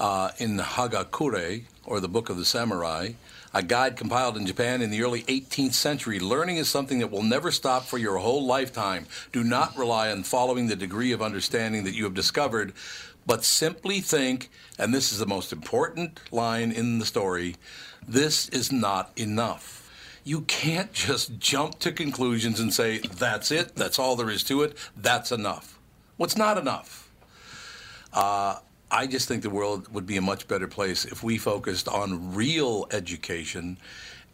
Speaker 1: uh, in Hagakure, or the Book of the Samurai, a guide compiled in Japan in the early 18th century. Learning is something that will never stop for your whole lifetime. Do not rely on following the degree of understanding that you have discovered, but simply think, and this is the most important line in the story this is not enough. You can't just jump to conclusions and say, that's it, that's all there is to it, that's enough. What's not enough? Uh, I just think the world would be a much better place if we focused on real education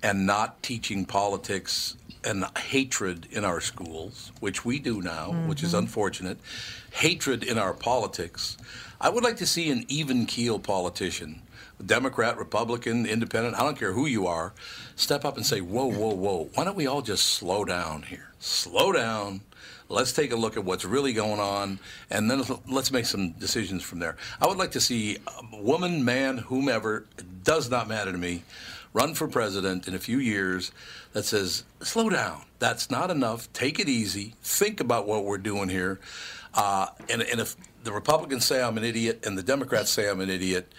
Speaker 1: and not teaching politics and hatred in our schools, which we do now, which is mm-hmm. unfortunate. Hatred in our politics. I would like to see an even keel politician, Democrat, Republican, Independent, I don't care who you are, step up and say, whoa, whoa, whoa, why don't we all just slow down here? Slow down. Let's take a look at what's really going on, and then let's make some decisions from there. I would like to see a woman, man, whomever, it does not matter to me, run for president in a few years that says, slow down. That's not enough. Take it easy. Think about what we're doing here. Uh, and, and if the Republicans say I'm an idiot and the Democrats say I'm an idiot,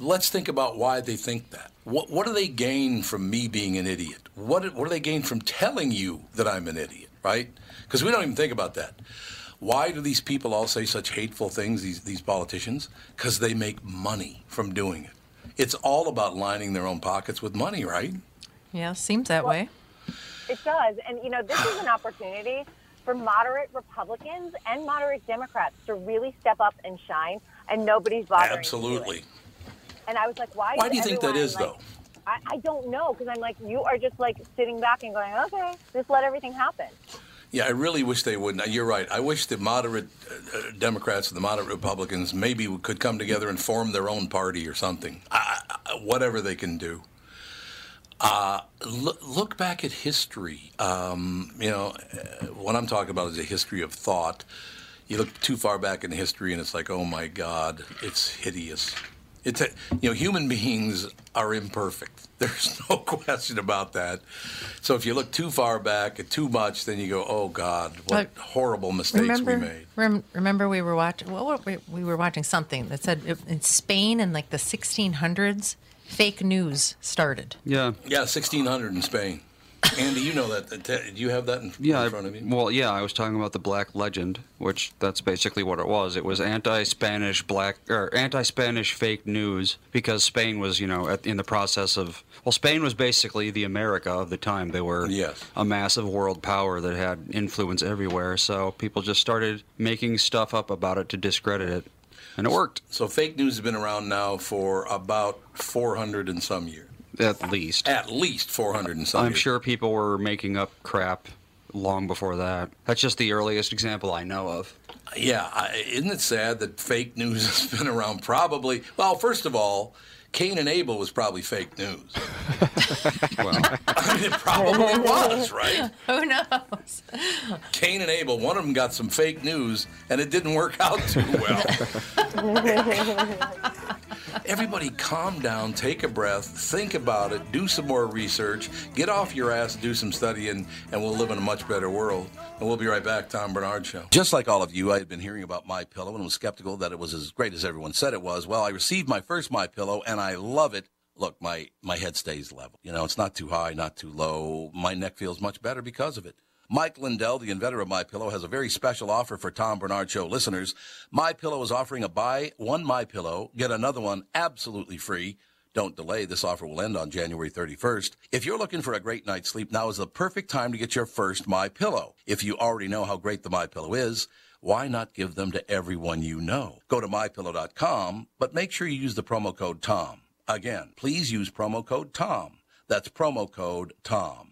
Speaker 1: let's think about why they think that. What, what do they gain from me being an idiot? What, what do they gain from telling you that I'm an idiot, right? Because we don't even think about that. Why do these people all say such hateful things, these, these politicians? Because they make money from doing it. It's all about lining their own pockets with money, right?
Speaker 2: Yeah, seems that way.
Speaker 7: It does. And, you know, this is an opportunity for moderate Republicans and moderate Democrats to really step up and shine, and nobody's bothering it.
Speaker 1: Absolutely.
Speaker 7: And I was like, why?
Speaker 1: Why do you think that is,
Speaker 7: like-
Speaker 1: though?
Speaker 7: I, I don't know, because I'm like, you are just like sitting back and going, okay, just let everything happen.
Speaker 1: Yeah, I really wish they wouldn't. You're right. I wish the moderate uh, uh, Democrats and the moderate Republicans maybe could come together and form their own party or something. Uh, uh, whatever they can do. Uh, look, look back at history. Um, you know, uh, what I'm talking about is a history of thought. You look too far back in history, and it's like, oh my God, it's hideous. It's a, you know, human beings are imperfect. There's no question about that. So if you look too far back and too much, then you go, oh God, what
Speaker 2: But
Speaker 1: horrible mistakes
Speaker 2: remember,
Speaker 1: we made.
Speaker 2: rem- remember we were watching. What were we, we were watching something that said if- in Spain in like the 1600s, fake news started.
Speaker 3: Yeah.
Speaker 1: Yeah, 1600 in Spain. Andy, you know that. Do you have that in,
Speaker 3: Yeah,
Speaker 1: in front of you?
Speaker 3: well, yeah, I was talking about the Black Legend, which that's basically what it was. It was anti-Spanish black or anti-Spanish fake news because Spain was, you know, at, in the process of well, Spain was basically the America of the time. They were
Speaker 1: Yes.
Speaker 3: a massive world power that had influence everywhere. So people just started making stuff up about it to discredit it, and it worked
Speaker 1: So fake news has been around now for about 400 and some years.
Speaker 3: At least.
Speaker 1: At least 400 and something.
Speaker 3: I'm sure people were making up crap long before that. That's just the earliest example I know of.
Speaker 1: Yeah, I, isn't it sad that fake news has been around probably? Well, first of all, Cain and Abel was probably fake news.
Speaker 3: Well,
Speaker 1: I mean, it probably was, right?
Speaker 2: Who knows?
Speaker 1: Cain and Abel, one of them got some fake news, and it didn't work out too well. Everybody calm down, take a breath, think about it, do some more research, get off your ass, do some studying, and we'll live in a much better world. And we'll be right back, Tom Barnard Show. Just like all of you, I had been hearing about My Pillow and was skeptical that it was as great as everyone said it was. Well, I received my first My Pillow, and I love it. Look, my, my head stays level. You know, it's not too high, not too low. My neck feels much better because of it. Mike Lindell, the inventor of My Pillow, has a very special offer for Tom Barnard Show listeners. My Pillow is offering a buy one My Pillow, get another one absolutely free. Don't delay. This offer will end on January 31st. If you're looking for a great night's sleep, now is the perfect time to get your first My Pillow. If you already know how great the My Pillow is, Why not give them to everyone you know? Go to mypillow.com, but make sure you use the promo code TOM. Again, please use promo code TOM. That's promo code TOM.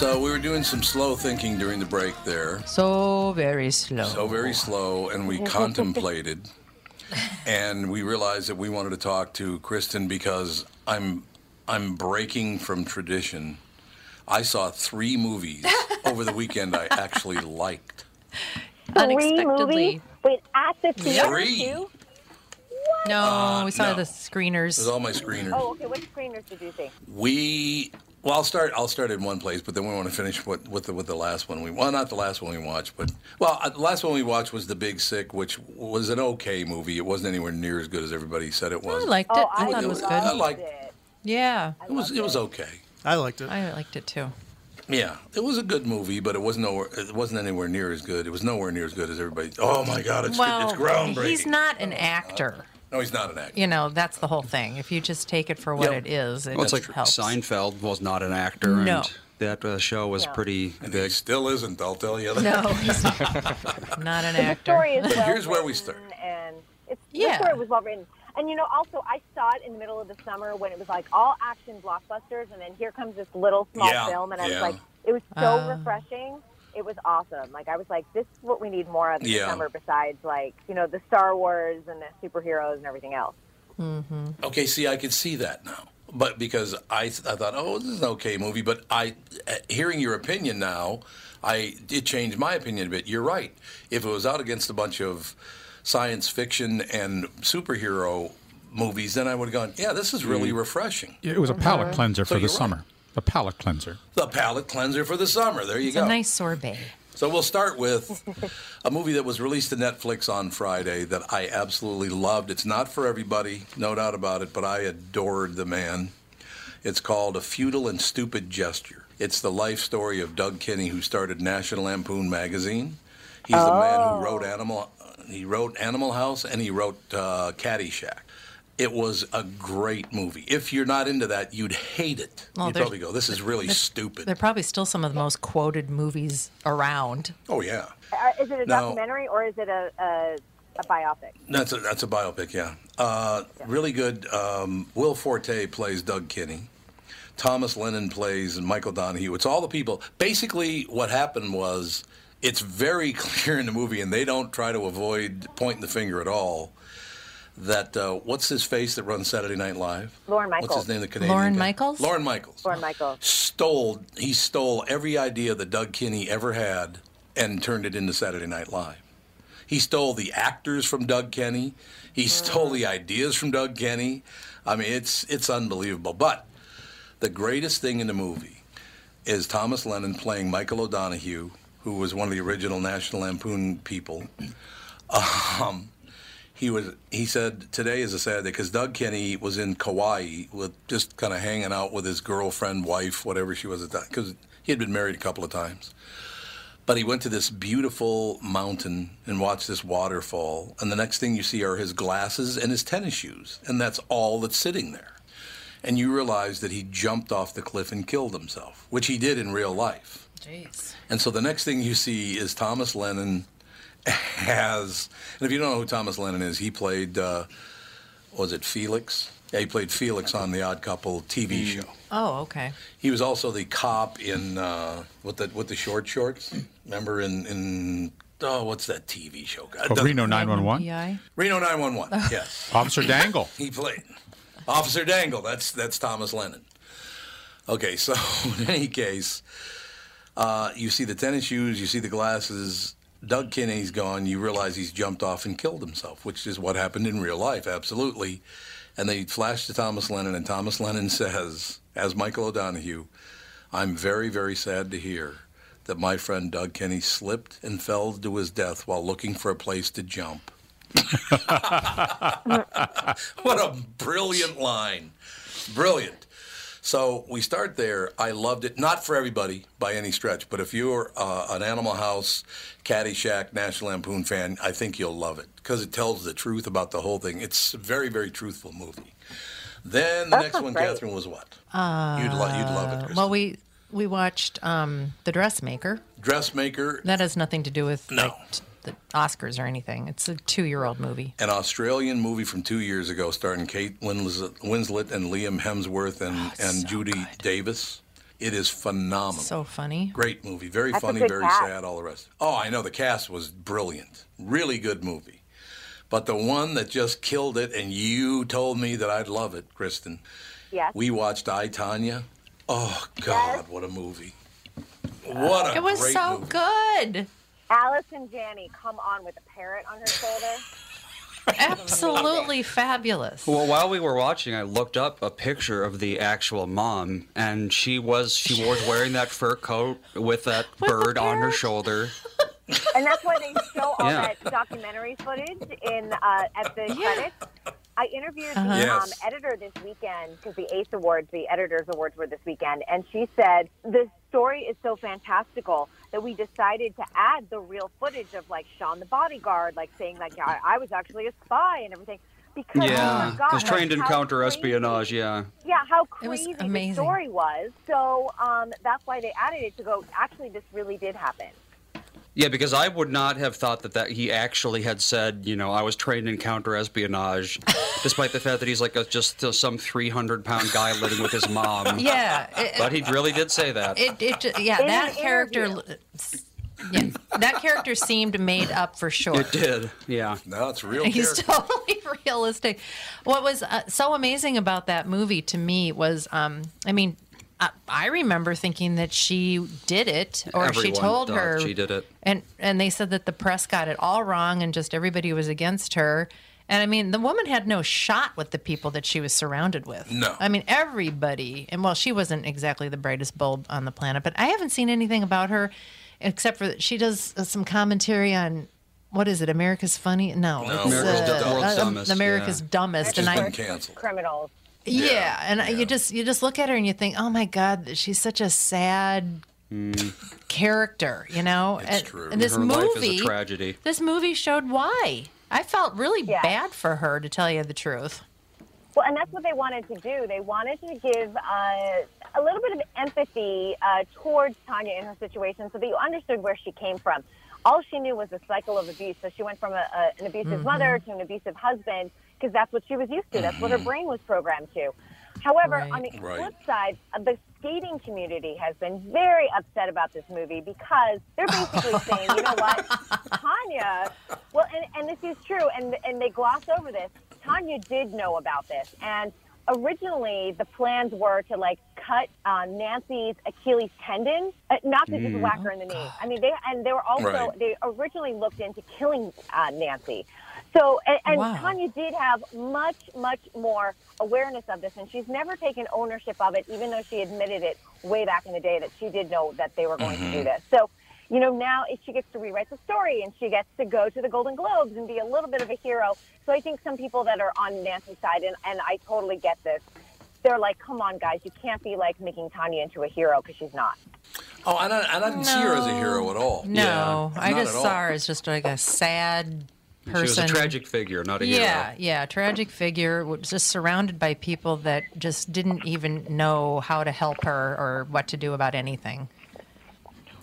Speaker 1: So we were doing some slow thinking during the break there.
Speaker 2: So very slow.
Speaker 1: So very slow, and we contemplated, and we realized that we wanted to talk to Kristen because I'm I'm breaking from tradition. I saw three movies over the weekend I actually liked.
Speaker 7: Three
Speaker 2: Unexpectedly.
Speaker 7: movies? Wait, at the theater
Speaker 1: Three.
Speaker 7: too?
Speaker 2: No,
Speaker 1: Uh,
Speaker 2: we saw
Speaker 1: no.
Speaker 2: the
Speaker 1: It
Speaker 2: screeners.
Speaker 1: was all my screeners.
Speaker 7: Oh, okay. What screeners did you see?
Speaker 1: We well, I'll start. I'll start in one place, but then we want to finish what with the with the last one we well, not the last one we watched, but well, uh, the last one we watched was The Big Sick, which was an okay movie. It wasn't anywhere near as good as everybody said it was.
Speaker 2: I liked
Speaker 7: Oh,
Speaker 2: it. I,
Speaker 7: I
Speaker 2: thought it was good.
Speaker 1: I liked
Speaker 7: it.
Speaker 2: Yeah,
Speaker 1: it was it was okay.
Speaker 9: I liked it.
Speaker 2: I liked it too.
Speaker 1: Yeah, it was a good movie, but it wasn't nowhere. It wasn't anywhere near as good. It was nowhere near as good as everybody. Oh my God, it's
Speaker 2: well,
Speaker 1: it's groundbreaking.
Speaker 2: he's not an actor.
Speaker 1: No, he's not an actor.
Speaker 2: You know, that's the whole thing. If you just take it for what
Speaker 1: Yep.
Speaker 2: it is, it
Speaker 3: Well, it's like
Speaker 2: helps.
Speaker 3: Seinfeld was not an actor,
Speaker 2: No.
Speaker 3: and that uh, show was
Speaker 7: Yeah.
Speaker 3: pretty
Speaker 1: And he
Speaker 3: big.
Speaker 1: still isn't. I'll tell you that.
Speaker 2: No, he's not an
Speaker 7: The
Speaker 2: actor.
Speaker 7: story is well
Speaker 1: Here's where we
Speaker 7: written,
Speaker 1: start.
Speaker 7: And it's,
Speaker 2: Yeah.
Speaker 7: the story was well written. And you know, also I saw it in the middle of the summer when it was like all action blockbusters, and then here comes this little small
Speaker 1: Yeah,
Speaker 7: film, and I
Speaker 1: yeah.
Speaker 7: was like, it was so
Speaker 2: Ah.
Speaker 7: refreshing. It was awesome. Like I was like, this is what we need more of in
Speaker 1: Yeah.
Speaker 7: the summer, besides like you know the Star Wars and the superheroes and everything else. Mm-hmm.
Speaker 1: Okay, see, I could see that now, but because I, I thought, oh, this is an okay movie, but I, uh, hearing your opinion now, I it changed my opinion a bit. You're right. If it was out against a bunch of science fiction and superhero movies, then I would have gone, yeah, this is really mm. refreshing.
Speaker 6: It was a palate mm-hmm. cleanser
Speaker 1: So
Speaker 6: for the
Speaker 1: you're right.
Speaker 6: summer. A palate cleanser.
Speaker 1: The palate cleanser for the summer. There you
Speaker 2: It's
Speaker 1: go.
Speaker 2: a nice sorbet.
Speaker 1: So we'll start with a movie that was released to Netflix on Friday that I absolutely loved. It's not for everybody, no doubt about it, but I adored the man. It's called A Futile and Stupid Gesture. It's the life story of Doug Kenney, who started National Lampoon magazine. He's the man who wrote Animal. He wrote Animal House and he wrote uh, Caddyshack. It was a great movie. If you're not into that, you'd hate it.
Speaker 2: Well,
Speaker 1: you'd probably go, "This is really stupid."
Speaker 2: They're probably still some of the most quoted movies around.
Speaker 1: Oh yeah.
Speaker 7: Uh, is it a
Speaker 1: Now-
Speaker 7: documentary or is it a, a, a biopic?
Speaker 1: That's a that's a biopic, yeah. Uh, really good. Um, Will Forte plays Doug Kenney. Thomas Lennon plays Michael Donahue. It's all the people. Basically, what happened was it's very clear in the movie, and they don't try to avoid pointing the finger at all. That uh, what's his face that runs Saturday Night Live?
Speaker 7: Lorne
Speaker 1: What's
Speaker 7: Michaels.
Speaker 1: his name? The Canadian.
Speaker 2: Lorne
Speaker 1: guy?
Speaker 2: Michaels?
Speaker 1: Lauren Michaels
Speaker 7: Lorne Michaels.
Speaker 1: stole he stole every idea that Doug Kenney ever had and turned it into Saturday Night Live. He stole the actors from Doug Kenney. He stole the ideas from Doug Kenney. I mean, it's it's unbelievable. But the greatest thing in the movie is Thomas Lennon playing Michael O'Donoghue, who was one of the original National Lampoon people. Um, he was he said today is a sad day because Doug Kenney was in Kauai with just kind of hanging out with his girlfriend, wife, whatever she was at that because he had been married a couple of times. But he went to this beautiful mountain and watched this waterfall, and the next thing you see are his glasses and his tennis shoes, and that's all that's sitting there. and you realize that he jumped off the cliff and killed himself, which he did in real life.
Speaker 2: Jeez.
Speaker 1: And so the next thing you see is Thomas Lennon has, and if you don't know who Thomas Lennon is, he played, uh, was it Felix? Yeah, he played Felix on the Odd Couple TV show.
Speaker 2: Oh, okay.
Speaker 1: He was also the cop in uh, with the with the short shorts. Remember in in oh what's that TV show? God,
Speaker 6: Oh,
Speaker 1: doesn't-
Speaker 6: Reno 911.
Speaker 2: PI.
Speaker 1: Reno 911. Yes,
Speaker 6: Officer Dangle.
Speaker 1: he played Officer Dangle. That's that's Thomas Lennon. Okay, so in any case, uh, you see the tennis shoes, you see the glasses. Doug Kenney's gone. You realize he's jumped off and killed himself, which is what happened in real life, absolutely. And they flash to Thomas Lennon, and Thomas Lennon says, as Michael O'Donoghue, I'm very, very sad to hear that my friend Doug Kenney slipped and fell to his death while looking for a place to jump. what a brilliant line. Brilliant. So we start there. I loved it. Not for everybody by any stretch, but if you're uh, an Animal House, Caddyshack, National Lampoon fan, I think you'll love it because it tells the truth about the whole thing. It's a very, very truthful movie. Then the
Speaker 7: That
Speaker 1: next one,
Speaker 7: great.
Speaker 1: Catherine, was what? you'd, lo- you'd love it, Kristen.
Speaker 2: Well, we we watched um, The Dressmaker.
Speaker 1: Dressmaker,
Speaker 2: That has nothing to do with
Speaker 1: No.
Speaker 2: like, t- the Oscars or anything. It's a two-year-old movie.
Speaker 1: an Australian movie from two years ago starring Kate Winslet, Winslet and Liam Hemsworth and,
Speaker 2: Oh,
Speaker 1: and
Speaker 2: so
Speaker 1: Judy
Speaker 2: good.
Speaker 1: Davis. It is phenomenal.
Speaker 2: So funny.
Speaker 1: Great movie. Very
Speaker 7: That's
Speaker 1: funny, very
Speaker 7: cast.
Speaker 1: sad, all the rest. Oh, I know. The cast was brilliant. Really good movie. But the one that just killed it, and you told me that I'd love it, Kristen,
Speaker 7: Yes.
Speaker 1: we watched I, Tanya. Oh, God, what a movie. What a
Speaker 2: It was
Speaker 1: great
Speaker 2: so
Speaker 1: movie.
Speaker 2: good.
Speaker 7: Allison Janney come on with a parrot on her shoulder.
Speaker 2: Absolutely fabulous.
Speaker 3: Well, while we were watching, I looked up a picture of the actual mom, and she was she was wearing that fur coat with that
Speaker 2: With
Speaker 3: bird on her shoulder.
Speaker 7: And that's why they show all
Speaker 3: Yeah.
Speaker 7: that documentary footage in uh, at the
Speaker 2: Yeah.
Speaker 7: credits. I interviewed
Speaker 2: Uh-huh.
Speaker 7: the
Speaker 1: Yes.
Speaker 7: um, editor this weekend because the ACE Awards, the Editors Awards, were this weekend, and she said the story is so fantastical that we decided to add the real footage of like Sean the bodyguard, like saying like I, I was actually a spy and everything. Because
Speaker 3: Yeah,
Speaker 7: oh my
Speaker 3: was trained in counter
Speaker 7: crazy-
Speaker 3: espionage. Yeah,
Speaker 7: Yeah, how crazy the
Speaker 2: amazing.
Speaker 7: story was. So um, that's why they added it to go. Actually, this really did happen.
Speaker 3: Yeah, because I would not have thought that that he actually had said, you know, I was trained in counter espionage, despite the fact that he's like a, just uh, some three hundred pound guy living with his mom.
Speaker 2: Yeah. It,
Speaker 3: But he really did say that.
Speaker 2: it, it, yeah,
Speaker 7: In
Speaker 2: that character.
Speaker 7: interview.
Speaker 2: Yeah, that character seemed made up for sure.
Speaker 3: It did. Yeah.
Speaker 1: No, it's real
Speaker 2: He's
Speaker 1: character.
Speaker 2: totally realistic. What was uh, so amazing about that movie to me was, um, I mean, I, I remember thinking that she did it, or she told her
Speaker 3: she did it.
Speaker 2: and and they said that the press got it all wrong, and just everybody was against her. And I mean, the woman had no shot with the people that she was surrounded with.
Speaker 1: No.
Speaker 2: I mean, everybody, and well, she wasn't exactly the brightest bulb on the planet, but I haven't seen anything about her except for that she does uh, some commentary on what is it, America's Funny? No,
Speaker 1: No,
Speaker 3: America's
Speaker 2: uh,
Speaker 3: Dumb- World's
Speaker 2: uh,
Speaker 3: Dumbest,
Speaker 2: America's
Speaker 3: yeah.
Speaker 2: Dumbest,
Speaker 1: She's
Speaker 2: and I
Speaker 1: been canceled.
Speaker 7: Criminals.
Speaker 2: Yeah, and
Speaker 1: yeah.
Speaker 2: you just you just look at her and you think, oh my God, she's such a sad character, you know.
Speaker 1: It's
Speaker 2: and,
Speaker 1: true.
Speaker 2: and this
Speaker 3: Her
Speaker 2: movie,
Speaker 3: life is a tragedy.
Speaker 2: this movie showed why. I felt really
Speaker 7: Yeah.
Speaker 2: bad for her, to tell you the truth.
Speaker 7: Well, and that's what they wanted to do. They wanted to give uh, a little bit of empathy uh, towards Tanya in her situation so that you understood where she came from. All she knew was a cycle of abuse. So she went from a, a, an abusive mother to an abusive husband because that's what she was used to. That's what her brain was programmed to. However,
Speaker 2: Right.
Speaker 7: on the
Speaker 1: Right.
Speaker 7: flip side, uh, the skating community has been very upset about this movie because they're basically saying, you know what, Tanya, well, and, and this is true, and, and they gloss over this. Tanya did know about this. And originally, the plans were to, like, cut uh, Nancy's Achilles tendon, uh, not to just whack her in the knee. I mean, they, and they were also,
Speaker 1: Right.
Speaker 7: they originally looked into killing uh, Nancy. So, and, and
Speaker 2: Wow.
Speaker 7: Tanya did have much, much more awareness of this, and she's never taken ownership of it, even though she admitted it way back in the day that she did know that they were going to do mm-hmm. this. So, you know, now she gets to rewrite the story and she gets to go to the Golden Globes and be a little bit of a hero. So I think some people that are on Nancy's side, and, and I totally get this, they're like, come on, guys, you can't be like making Tanya into a hero because she's not.
Speaker 1: Oh, and I, and I didn't see her as a hero at all.
Speaker 2: No, I just
Speaker 1: at all.
Speaker 2: saw her as just like a sad person.
Speaker 3: She was a tragic figure, not a
Speaker 2: yeah,
Speaker 3: hero.
Speaker 2: yeah, tragic figure, just surrounded by people that just didn't even know how to help her or what to do about anything.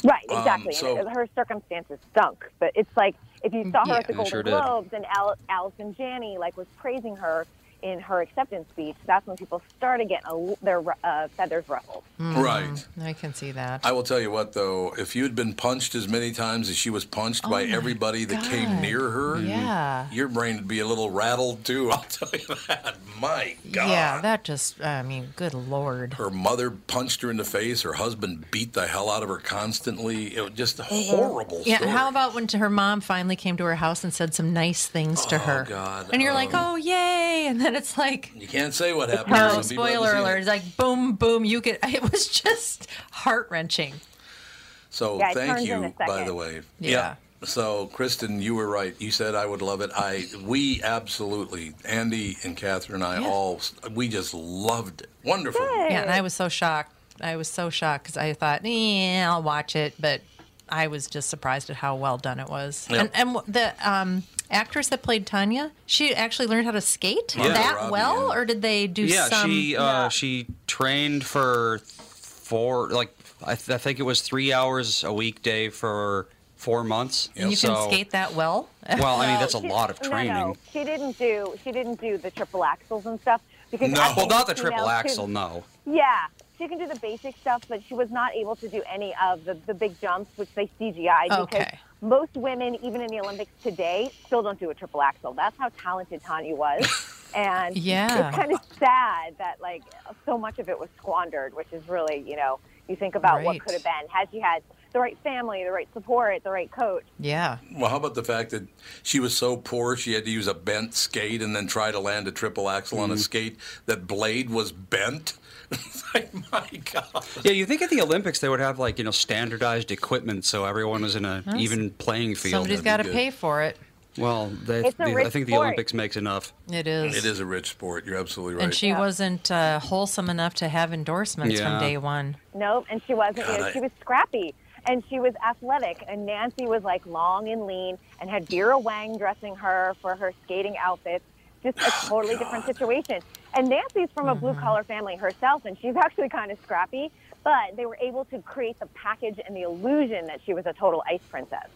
Speaker 7: Right,
Speaker 1: Um,
Speaker 7: exactly.
Speaker 1: so-
Speaker 7: and her circumstances stunk, but it's like if you saw her at the Golden
Speaker 3: sure did.
Speaker 7: Globes and Al- Allison Janney like was praising her in her acceptance speech, that's when people started getting a, their uh, feathers ruffled.
Speaker 1: Right.
Speaker 2: I can see that.
Speaker 1: I will tell you what, though, if you had been punched as many times as she was punched by
Speaker 2: Oh my
Speaker 1: everybody that came near her,
Speaker 2: Yeah.
Speaker 1: your brain would be a little rattled too. I'll tell you that. My God.
Speaker 2: Yeah, that just, I mean, good lord.
Speaker 1: Her mother punched her in the face. Her husband beat the hell out of her constantly. It was just
Speaker 2: Mm-hmm.
Speaker 1: horrible
Speaker 2: Yeah,
Speaker 1: story.
Speaker 2: how about when her mom finally came to her house and said some nice things to
Speaker 1: Oh,
Speaker 2: her?
Speaker 1: God,
Speaker 2: And you're like,
Speaker 1: um,
Speaker 2: oh, yay. And then it's like,
Speaker 1: You can't say what happened.
Speaker 2: no,
Speaker 1: Some people haven't
Speaker 2: spoiler alert.
Speaker 1: it.
Speaker 2: It's like, boom, boom. You get, it was just heart wrenching.
Speaker 1: So
Speaker 7: Yeah,
Speaker 1: thank you, by the way.
Speaker 2: Yeah.
Speaker 1: So, Kristen, you were right. You said I would love it. I, we absolutely, Andy and Catherine and I
Speaker 2: Yeah.
Speaker 1: all, we just loved it. Wonderful.
Speaker 2: Yeah, and I was so shocked. I was so shocked because I thought, yeah, I'll watch it, but I was just surprised at how well done it was.
Speaker 1: Yeah.
Speaker 2: And, and the um, actress that played Tanya, she actually learned how to skate
Speaker 1: Yeah.
Speaker 2: that
Speaker 1: Robbie,
Speaker 2: well,
Speaker 1: yeah.
Speaker 2: or did they do
Speaker 3: Yeah,
Speaker 2: some?
Speaker 3: she uh, she trained for four like I, th- I think it was three hours a weekday for four months.
Speaker 2: and you
Speaker 3: so,
Speaker 2: can skate that well.
Speaker 3: Well, I mean that's a
Speaker 7: She-
Speaker 3: lot of training.
Speaker 7: No, she didn't do. She didn't do the triple axels and stuff because
Speaker 1: No.
Speaker 3: Well, not the
Speaker 7: females
Speaker 3: triple
Speaker 7: could-
Speaker 3: axel, no.
Speaker 7: Yeah, she can do the basic stuff, but she was not able to do any of the, the big jumps, which they CGI. Because
Speaker 2: Okay.
Speaker 7: Most women, even in the Olympics today, still don't do a triple axel. That's how talented Tanya was. And
Speaker 2: Yeah.
Speaker 7: it's kind of sad that like so much of it was squandered, which is really, you know, you think about what could have been had she had the right family, the right support, the right coach.
Speaker 2: Yeah.
Speaker 1: Well, how about the fact that she was so poor she had to use a bent skate and then try to land a triple axel
Speaker 3: Mm-hmm.
Speaker 1: on a skate that blade was bent? It's like, my God.
Speaker 3: Yeah, you think at the Olympics they would have like you know standardized equipment so everyone was in a even playing field.
Speaker 2: Somebody's
Speaker 1: that'd
Speaker 2: got to pay for it.
Speaker 3: Well, they, the- I
Speaker 7: rich
Speaker 3: think the
Speaker 7: sport.
Speaker 3: Olympics makes enough.
Speaker 2: It is.
Speaker 1: It is a rich sport. You're absolutely right.
Speaker 2: And she wasn't uh, wholesome enough to have endorsements
Speaker 3: Yeah.
Speaker 2: from day one.
Speaker 7: Nope, and she wasn't.
Speaker 1: God,
Speaker 7: you know,
Speaker 1: I-
Speaker 7: she was scrappy and she was athletic. And Nancy was like long and lean and had Vera Wang dressing her for her skating outfits. Just a totally different situation. And Nancy's from a blue collar family herself, and she's actually kind of scrappy. But they were able to create the package and the illusion that she was a total ice princess.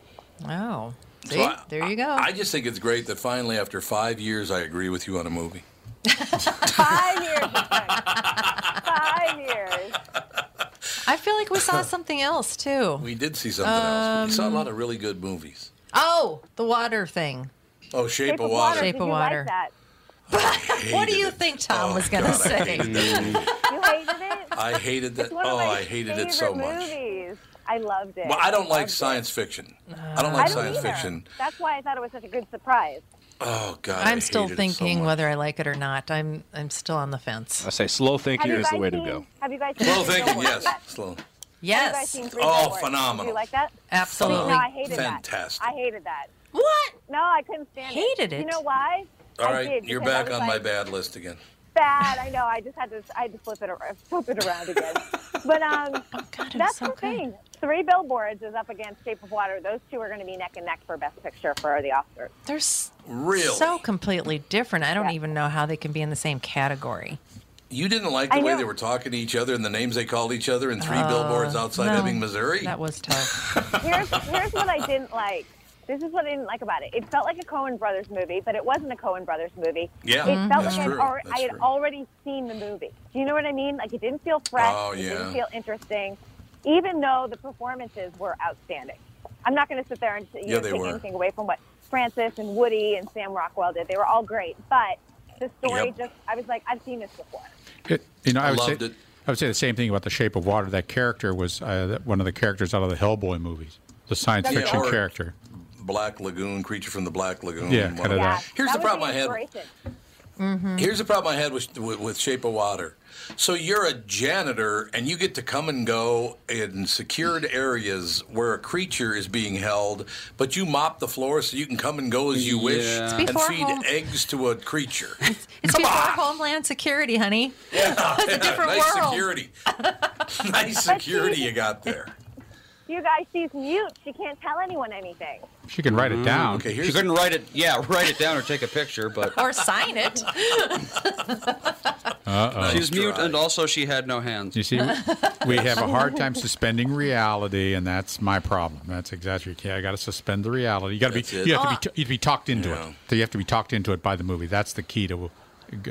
Speaker 2: Oh.
Speaker 1: So I-
Speaker 2: there you go.
Speaker 1: I just think it's great that finally, after five years, I agree with you on a movie.
Speaker 7: Five years. Five years.
Speaker 2: I feel like we saw something else too.
Speaker 1: We did see something else. We saw a
Speaker 2: Um,
Speaker 1: lot of really good movies.
Speaker 2: Oh, the water thing.
Speaker 1: Oh, Shape,
Speaker 7: Shape
Speaker 1: of
Speaker 7: of
Speaker 1: Water.
Speaker 7: water.
Speaker 2: Shape
Speaker 7: Did
Speaker 2: of
Speaker 7: you
Speaker 2: Water.
Speaker 7: like that?
Speaker 2: What do you
Speaker 1: it.
Speaker 2: think Tom
Speaker 1: Oh,
Speaker 2: was going to
Speaker 1: God, I
Speaker 2: say?
Speaker 1: hated.
Speaker 7: You hated it?
Speaker 1: I hated that.
Speaker 7: It's one of
Speaker 1: Oh,
Speaker 7: my
Speaker 1: I hated it so
Speaker 7: favorite
Speaker 1: much.
Speaker 7: Movies. I loved it.
Speaker 1: Well, I don't like
Speaker 7: loved it.
Speaker 1: science fiction. Uh, I don't
Speaker 7: I
Speaker 1: like
Speaker 7: don't
Speaker 1: science
Speaker 7: either.
Speaker 1: fiction.
Speaker 7: That's why I thought it was such a good surprise.
Speaker 1: Oh God, I
Speaker 2: I'm still
Speaker 1: hated it so
Speaker 2: thinking whether I like it or not. I'm I'm still on the fence.
Speaker 5: I say slow thinking is the
Speaker 7: guys
Speaker 5: way to go.
Speaker 7: Have you guys seen
Speaker 1: Slow thinking, yes. Slow.
Speaker 7: Have you guys
Speaker 2: Yes,
Speaker 7: seen Three
Speaker 1: Oh, phenomenal.
Speaker 7: Did you like that?
Speaker 2: absolutely.
Speaker 7: No, I hated
Speaker 1: Fantastic.
Speaker 7: that. I hated that.
Speaker 2: What?
Speaker 7: No, I couldn't stand
Speaker 2: Hated
Speaker 7: it.
Speaker 2: Hated it?
Speaker 7: You know why?
Speaker 1: All
Speaker 7: I
Speaker 1: right,
Speaker 7: did,
Speaker 1: you're back
Speaker 7: was
Speaker 1: on my
Speaker 7: like,
Speaker 1: bad list again.
Speaker 7: Bad. I know. I just had to. I had to flip it. ar- Flip it around again. But um,
Speaker 2: Oh God,
Speaker 7: that's
Speaker 2: so
Speaker 7: the
Speaker 2: good.
Speaker 7: thing. Three Billboards is up against Shape of Water. Those two are going to be neck and neck for Best Picture for the Oscars.
Speaker 2: They're s-
Speaker 1: Really?
Speaker 2: so completely different. I don't
Speaker 7: Yeah.
Speaker 2: even know how they can be in the same category.
Speaker 1: You didn't like the
Speaker 7: I
Speaker 1: way
Speaker 7: know.
Speaker 1: they were talking to each other and the names they called each other in three billboards outside
Speaker 2: Uh, No,
Speaker 1: Ebbing, Missouri.
Speaker 2: That was tough.
Speaker 7: here's here's what I didn't like. This is what I didn't like about it. It felt like a Coen Brothers movie, but it wasn't a Coen Brothers movie.
Speaker 1: Yeah,
Speaker 7: it felt
Speaker 1: that's
Speaker 7: like I'd
Speaker 1: true.
Speaker 7: alre- I had
Speaker 1: true.
Speaker 7: already seen the movie. Do you know what I mean? Like it didn't feel fresh.
Speaker 1: Oh, yeah.
Speaker 7: It didn't feel interesting, even though the performances were outstanding. I'm not going to sit there and you
Speaker 1: Yeah,
Speaker 7: know, take
Speaker 1: were.
Speaker 7: anything away from what Frances and Woody and Sam Rockwell did. They were all great, but the story
Speaker 1: Yep.
Speaker 7: just I was like, I've seen this before.
Speaker 6: It, you know, I,
Speaker 1: I
Speaker 6: would
Speaker 1: loved
Speaker 6: say,
Speaker 1: it.
Speaker 6: I would say the same thing about the Shape of Water. That character was uh, one of the characters out of the Hellboy movies, the science
Speaker 7: Yeah,
Speaker 6: fiction
Speaker 1: or-
Speaker 6: character.
Speaker 1: Black Lagoon, creature from the Black Lagoon.
Speaker 6: Yeah,
Speaker 1: one
Speaker 6: kinda that.
Speaker 1: Here's
Speaker 7: that
Speaker 1: the problem I had.
Speaker 7: inspiration. Mm-hmm.
Speaker 1: Here's the problem I had with, with with Shape of Water. So you're a janitor and you get to come and go in secured areas where a creature is being held, but you mop the floor so you can come and go as you wish
Speaker 3: Yeah. It's
Speaker 1: and feed
Speaker 2: home-
Speaker 1: eggs to a creature.
Speaker 2: It's before Homeland Security, honey.
Speaker 1: Yeah,
Speaker 2: It's a different
Speaker 1: nice
Speaker 2: world.
Speaker 1: security. nice security you got there.
Speaker 7: You guys, she's mute. She can't tell anyone anything.
Speaker 6: She can write it mm, down.
Speaker 1: Okay,
Speaker 3: She couldn't write it. Yeah, write it down or take a picture, but
Speaker 2: Or sign it.
Speaker 6: Uh-oh.
Speaker 3: she's mute, and also she had no hands.
Speaker 6: You see, we have a hard time suspending reality, and that's my problem. That's exactly. Okay, I got to suspend the reality. You got to be.
Speaker 1: It.
Speaker 6: You have to be. T- you have to be talked into
Speaker 1: Yeah.
Speaker 6: it. So you have to be talked into it by the movie. That's the key to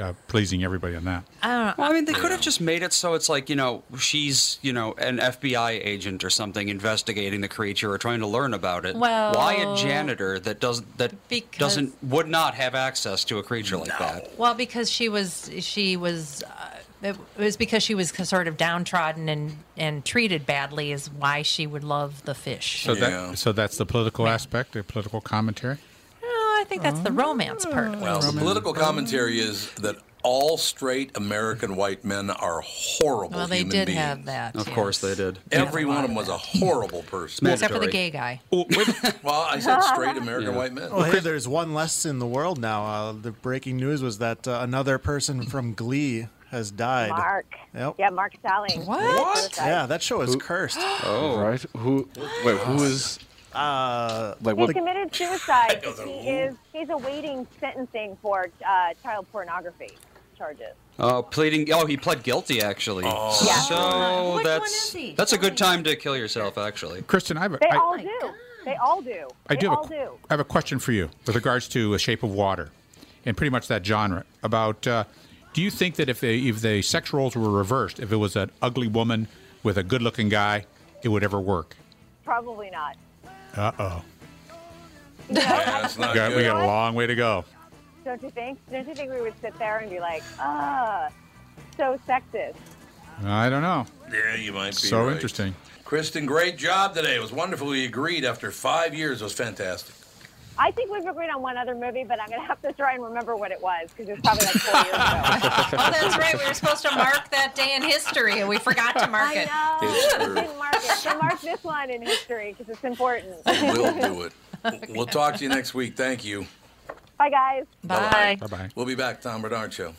Speaker 6: uh, pleasing everybody on that.
Speaker 2: I don't know.
Speaker 3: Well, I mean, they could have just made it so it's like you know she's you know an FBI agent or something investigating the creature or trying to learn about it.
Speaker 2: Well-
Speaker 3: why a janitor that does that
Speaker 2: Because-
Speaker 3: doesn't would not have access to a creature like that?
Speaker 2: Well, because she was she was uh, it was because she was sort of downtrodden and and treated badly is why she would love the fish.
Speaker 6: So
Speaker 1: Yeah.
Speaker 6: that. So that's the political aspect, the political commentary.
Speaker 2: I think that's the romance part.
Speaker 1: Well, the political commentary is that all straight American white men are horrible
Speaker 2: Well, they
Speaker 1: human
Speaker 2: did
Speaker 1: beings.
Speaker 2: have that.
Speaker 3: Of course they did.
Speaker 1: Every one of them was a horrible person.
Speaker 2: Except for the gay guy.
Speaker 1: Well, I said straight American
Speaker 3: Yeah.
Speaker 1: white men.
Speaker 9: Oh, hey, there's one less in the world now. Uh, the breaking news was that uh, another person from Glee has died.
Speaker 7: Mark.
Speaker 9: Yep.
Speaker 7: Yeah, Mark Salling.
Speaker 2: What?
Speaker 9: Yeah, that show is cursed.
Speaker 3: Oh,
Speaker 5: Right? Who? Wait, who is?
Speaker 9: Uh,
Speaker 5: Like
Speaker 7: He
Speaker 5: what?
Speaker 7: committed suicide. he
Speaker 1: who.
Speaker 7: is he's awaiting sentencing for uh, child pornography charges.
Speaker 3: Oh, pleading. Oh, he pled guilty actually.
Speaker 7: Yeah.
Speaker 3: So
Speaker 2: Which one
Speaker 3: that's
Speaker 2: is he?
Speaker 3: that's a good time to kill yourself actually.
Speaker 6: Kristen, I have a,
Speaker 7: They
Speaker 6: I-
Speaker 7: all do. They all do.
Speaker 6: I
Speaker 7: they
Speaker 6: do,
Speaker 7: all
Speaker 6: have a,
Speaker 7: do.
Speaker 6: I have a question for you with regards to A Shape of Water and pretty much that genre. About uh, do you think that if they, if the sex roles were reversed, if it was an ugly woman with a good looking guy, it would ever work?
Speaker 7: Probably not.
Speaker 6: Uh oh.
Speaker 1: Yeah, that's not
Speaker 6: We got, we got a long way to go.
Speaker 7: Don't you think? Don't you think we would sit there and be like, ah, so sexist?
Speaker 6: I don't know.
Speaker 1: Yeah, you might be
Speaker 6: So
Speaker 1: right.
Speaker 6: interesting.
Speaker 1: Kristen, great job today. It was wonderful. We agreed after five years. It was fantastic.
Speaker 7: I think we've agreed on one other movie, but I'm going to have to try and remember what it was because it was probably like four years ago.
Speaker 2: Oh, that's right. We were supposed to mark that day in history, and we forgot to mark it.
Speaker 7: I
Speaker 2: it.
Speaker 7: know.
Speaker 1: It's
Speaker 7: I didn't mark it. So mark this one in history because it's important.
Speaker 1: We'll do it. We'll talk to you next week. Thank you.
Speaker 7: Bye, guys.
Speaker 2: Bye.
Speaker 6: Bye bye.
Speaker 1: We'll be back. Tom Barnard Show.